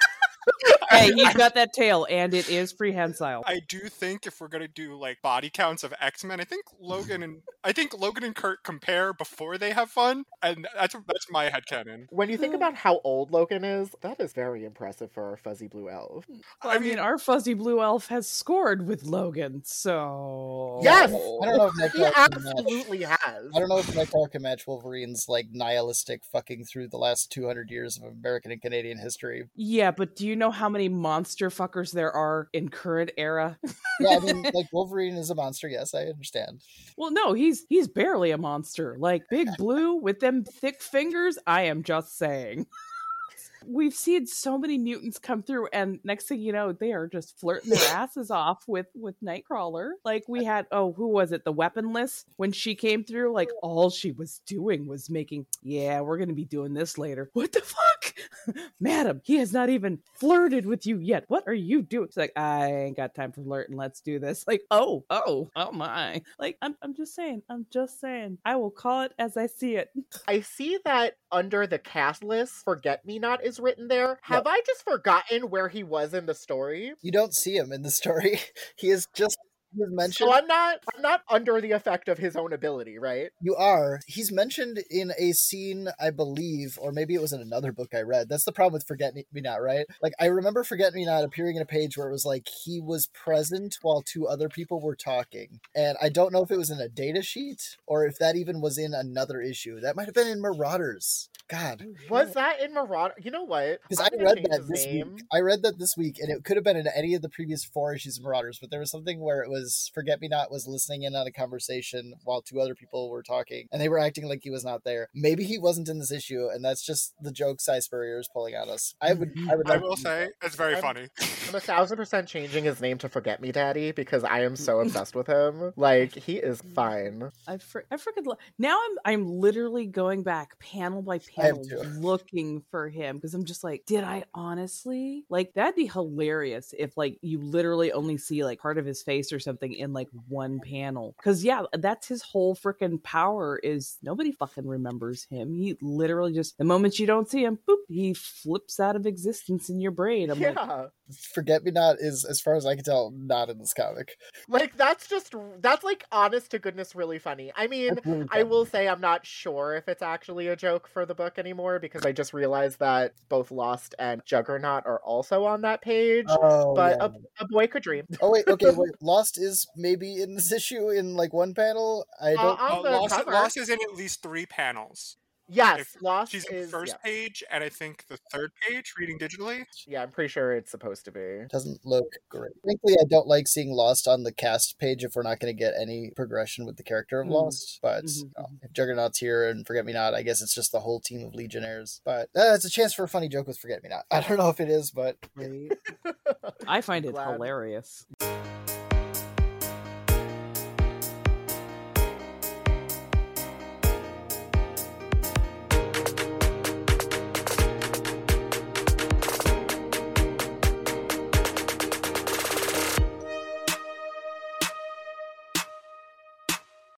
Hey, <laughs> he's got that tail, and it is prehensile. I do think if we're gonna do like body counts of X Men, I think Logan and I think Logan and Kurt compare before they have fun, and that's that's my headcanon. when you think hmm. about how old Logan is, that is very impressive for our fuzzy blue elf. Mm, I mean, our fuzzy blue elf has scored with Logan, so Yes! I don't know if He Nightcrawler match. absolutely has. I don't know if Nightcrawler can match Wolverine's like nihilistic fucking through the last 200 years of American and Canadian history. Yeah, but do you know how many monster fuckers there are in current era? Yeah, I mean, <laughs> like Wolverine is a monster. Yes, I understand. well, no, he's he's barely a monster. Like Big Blue with them thick fingers, I am just saying. <laughs> We've seen so many mutants come through, and next thing you know, they are just flirting their <laughs> asses off with with Nightcrawler. Like we uh had, oh, who was it? The Weaponless when she came through. Like oh. all she was doing was making, yeah, we're gonna be doing this later. What the fuck, <laughs> madam? He has not even flirted with you yet. What are you doing? It's like I ain't got time for flirting. Let's do this. Like oh, oh, oh my. Like I'm, I'm just saying. I'm just saying. I will call it as I see it. I see that under the cast list, Forget Me Not is written there. Have I just forgotten where he was in the story? You don't see him in the story. <laughs> He is just he is mentioned. So I'm not I'm not under the effect of his own ability, right? You are. He's mentioned in a scene, I believe, or maybe it was in another book I read. That's the problem with Forget Me Not, right? Like, I remember Forget Me Not appearing in a page where it was like he was present while two other people were talking. And I don't know if it was in a data sheet or if that even was in another issue. That might have been in Marauders. God. Was that in Marauder? You know what? Because I read that this name. week. I read that this week, and it could have been in any of the previous four issues of Marauders, but there was something where it was Forget Me Not was listening in on a conversation while two other people were talking, and they were acting like he was not there. Maybe he wasn't in this issue, and that's just the joke Si Spurrier is pulling at us. I would, I would. I will to- say it's very I'm- funny. I'm a thousand percent changing his name to Forget Me Daddy because I am so <laughs> obsessed with him. Like he is fine. I fr- I freaking lo- now I'm I'm literally going back panel by panel looking for him because I'm just like, did I honestly like that'd be hilarious if like you literally only see like part of his face or something in like one panel because yeah, that's his whole freaking power is nobody fucking remembers him. He literally just the moment you don't see him, boop, he flips out of existence in your brain. I'm like, yeah. Forget Me Not is, as far as I can tell, not in this comic. Like that's just that's like honest to goodness really funny. I mean, That's really I will say I'm not sure if it's actually a joke for the book anymore because I just realized that both Lost and Juggernaut are also on that page. Oh, but yeah. a, a boy could dream. oh wait, okay, wait. <laughs> Lost is maybe in this issue in like one panel. I Uh, don't. on Uh, the Lost. Lost is in at least three panels. Yes, If Lost She's is the first yeah. page, and I think the third page, reading digitally. yeah, I'm pretty sure it's supposed to be. doesn't look great. Frankly, I don't like seeing Lost on the cast page if we're not going to get any progression with the character of Mhm. Lost. But Mhm, you if Juggernaut's here and Forget Me Not, I guess it's just the whole team of Legionnaires. But uh, it's a chance for a funny joke with Forget Me Not. <laughs> I don't know if it is, but great. <laughs> I find it Glad. hilarious.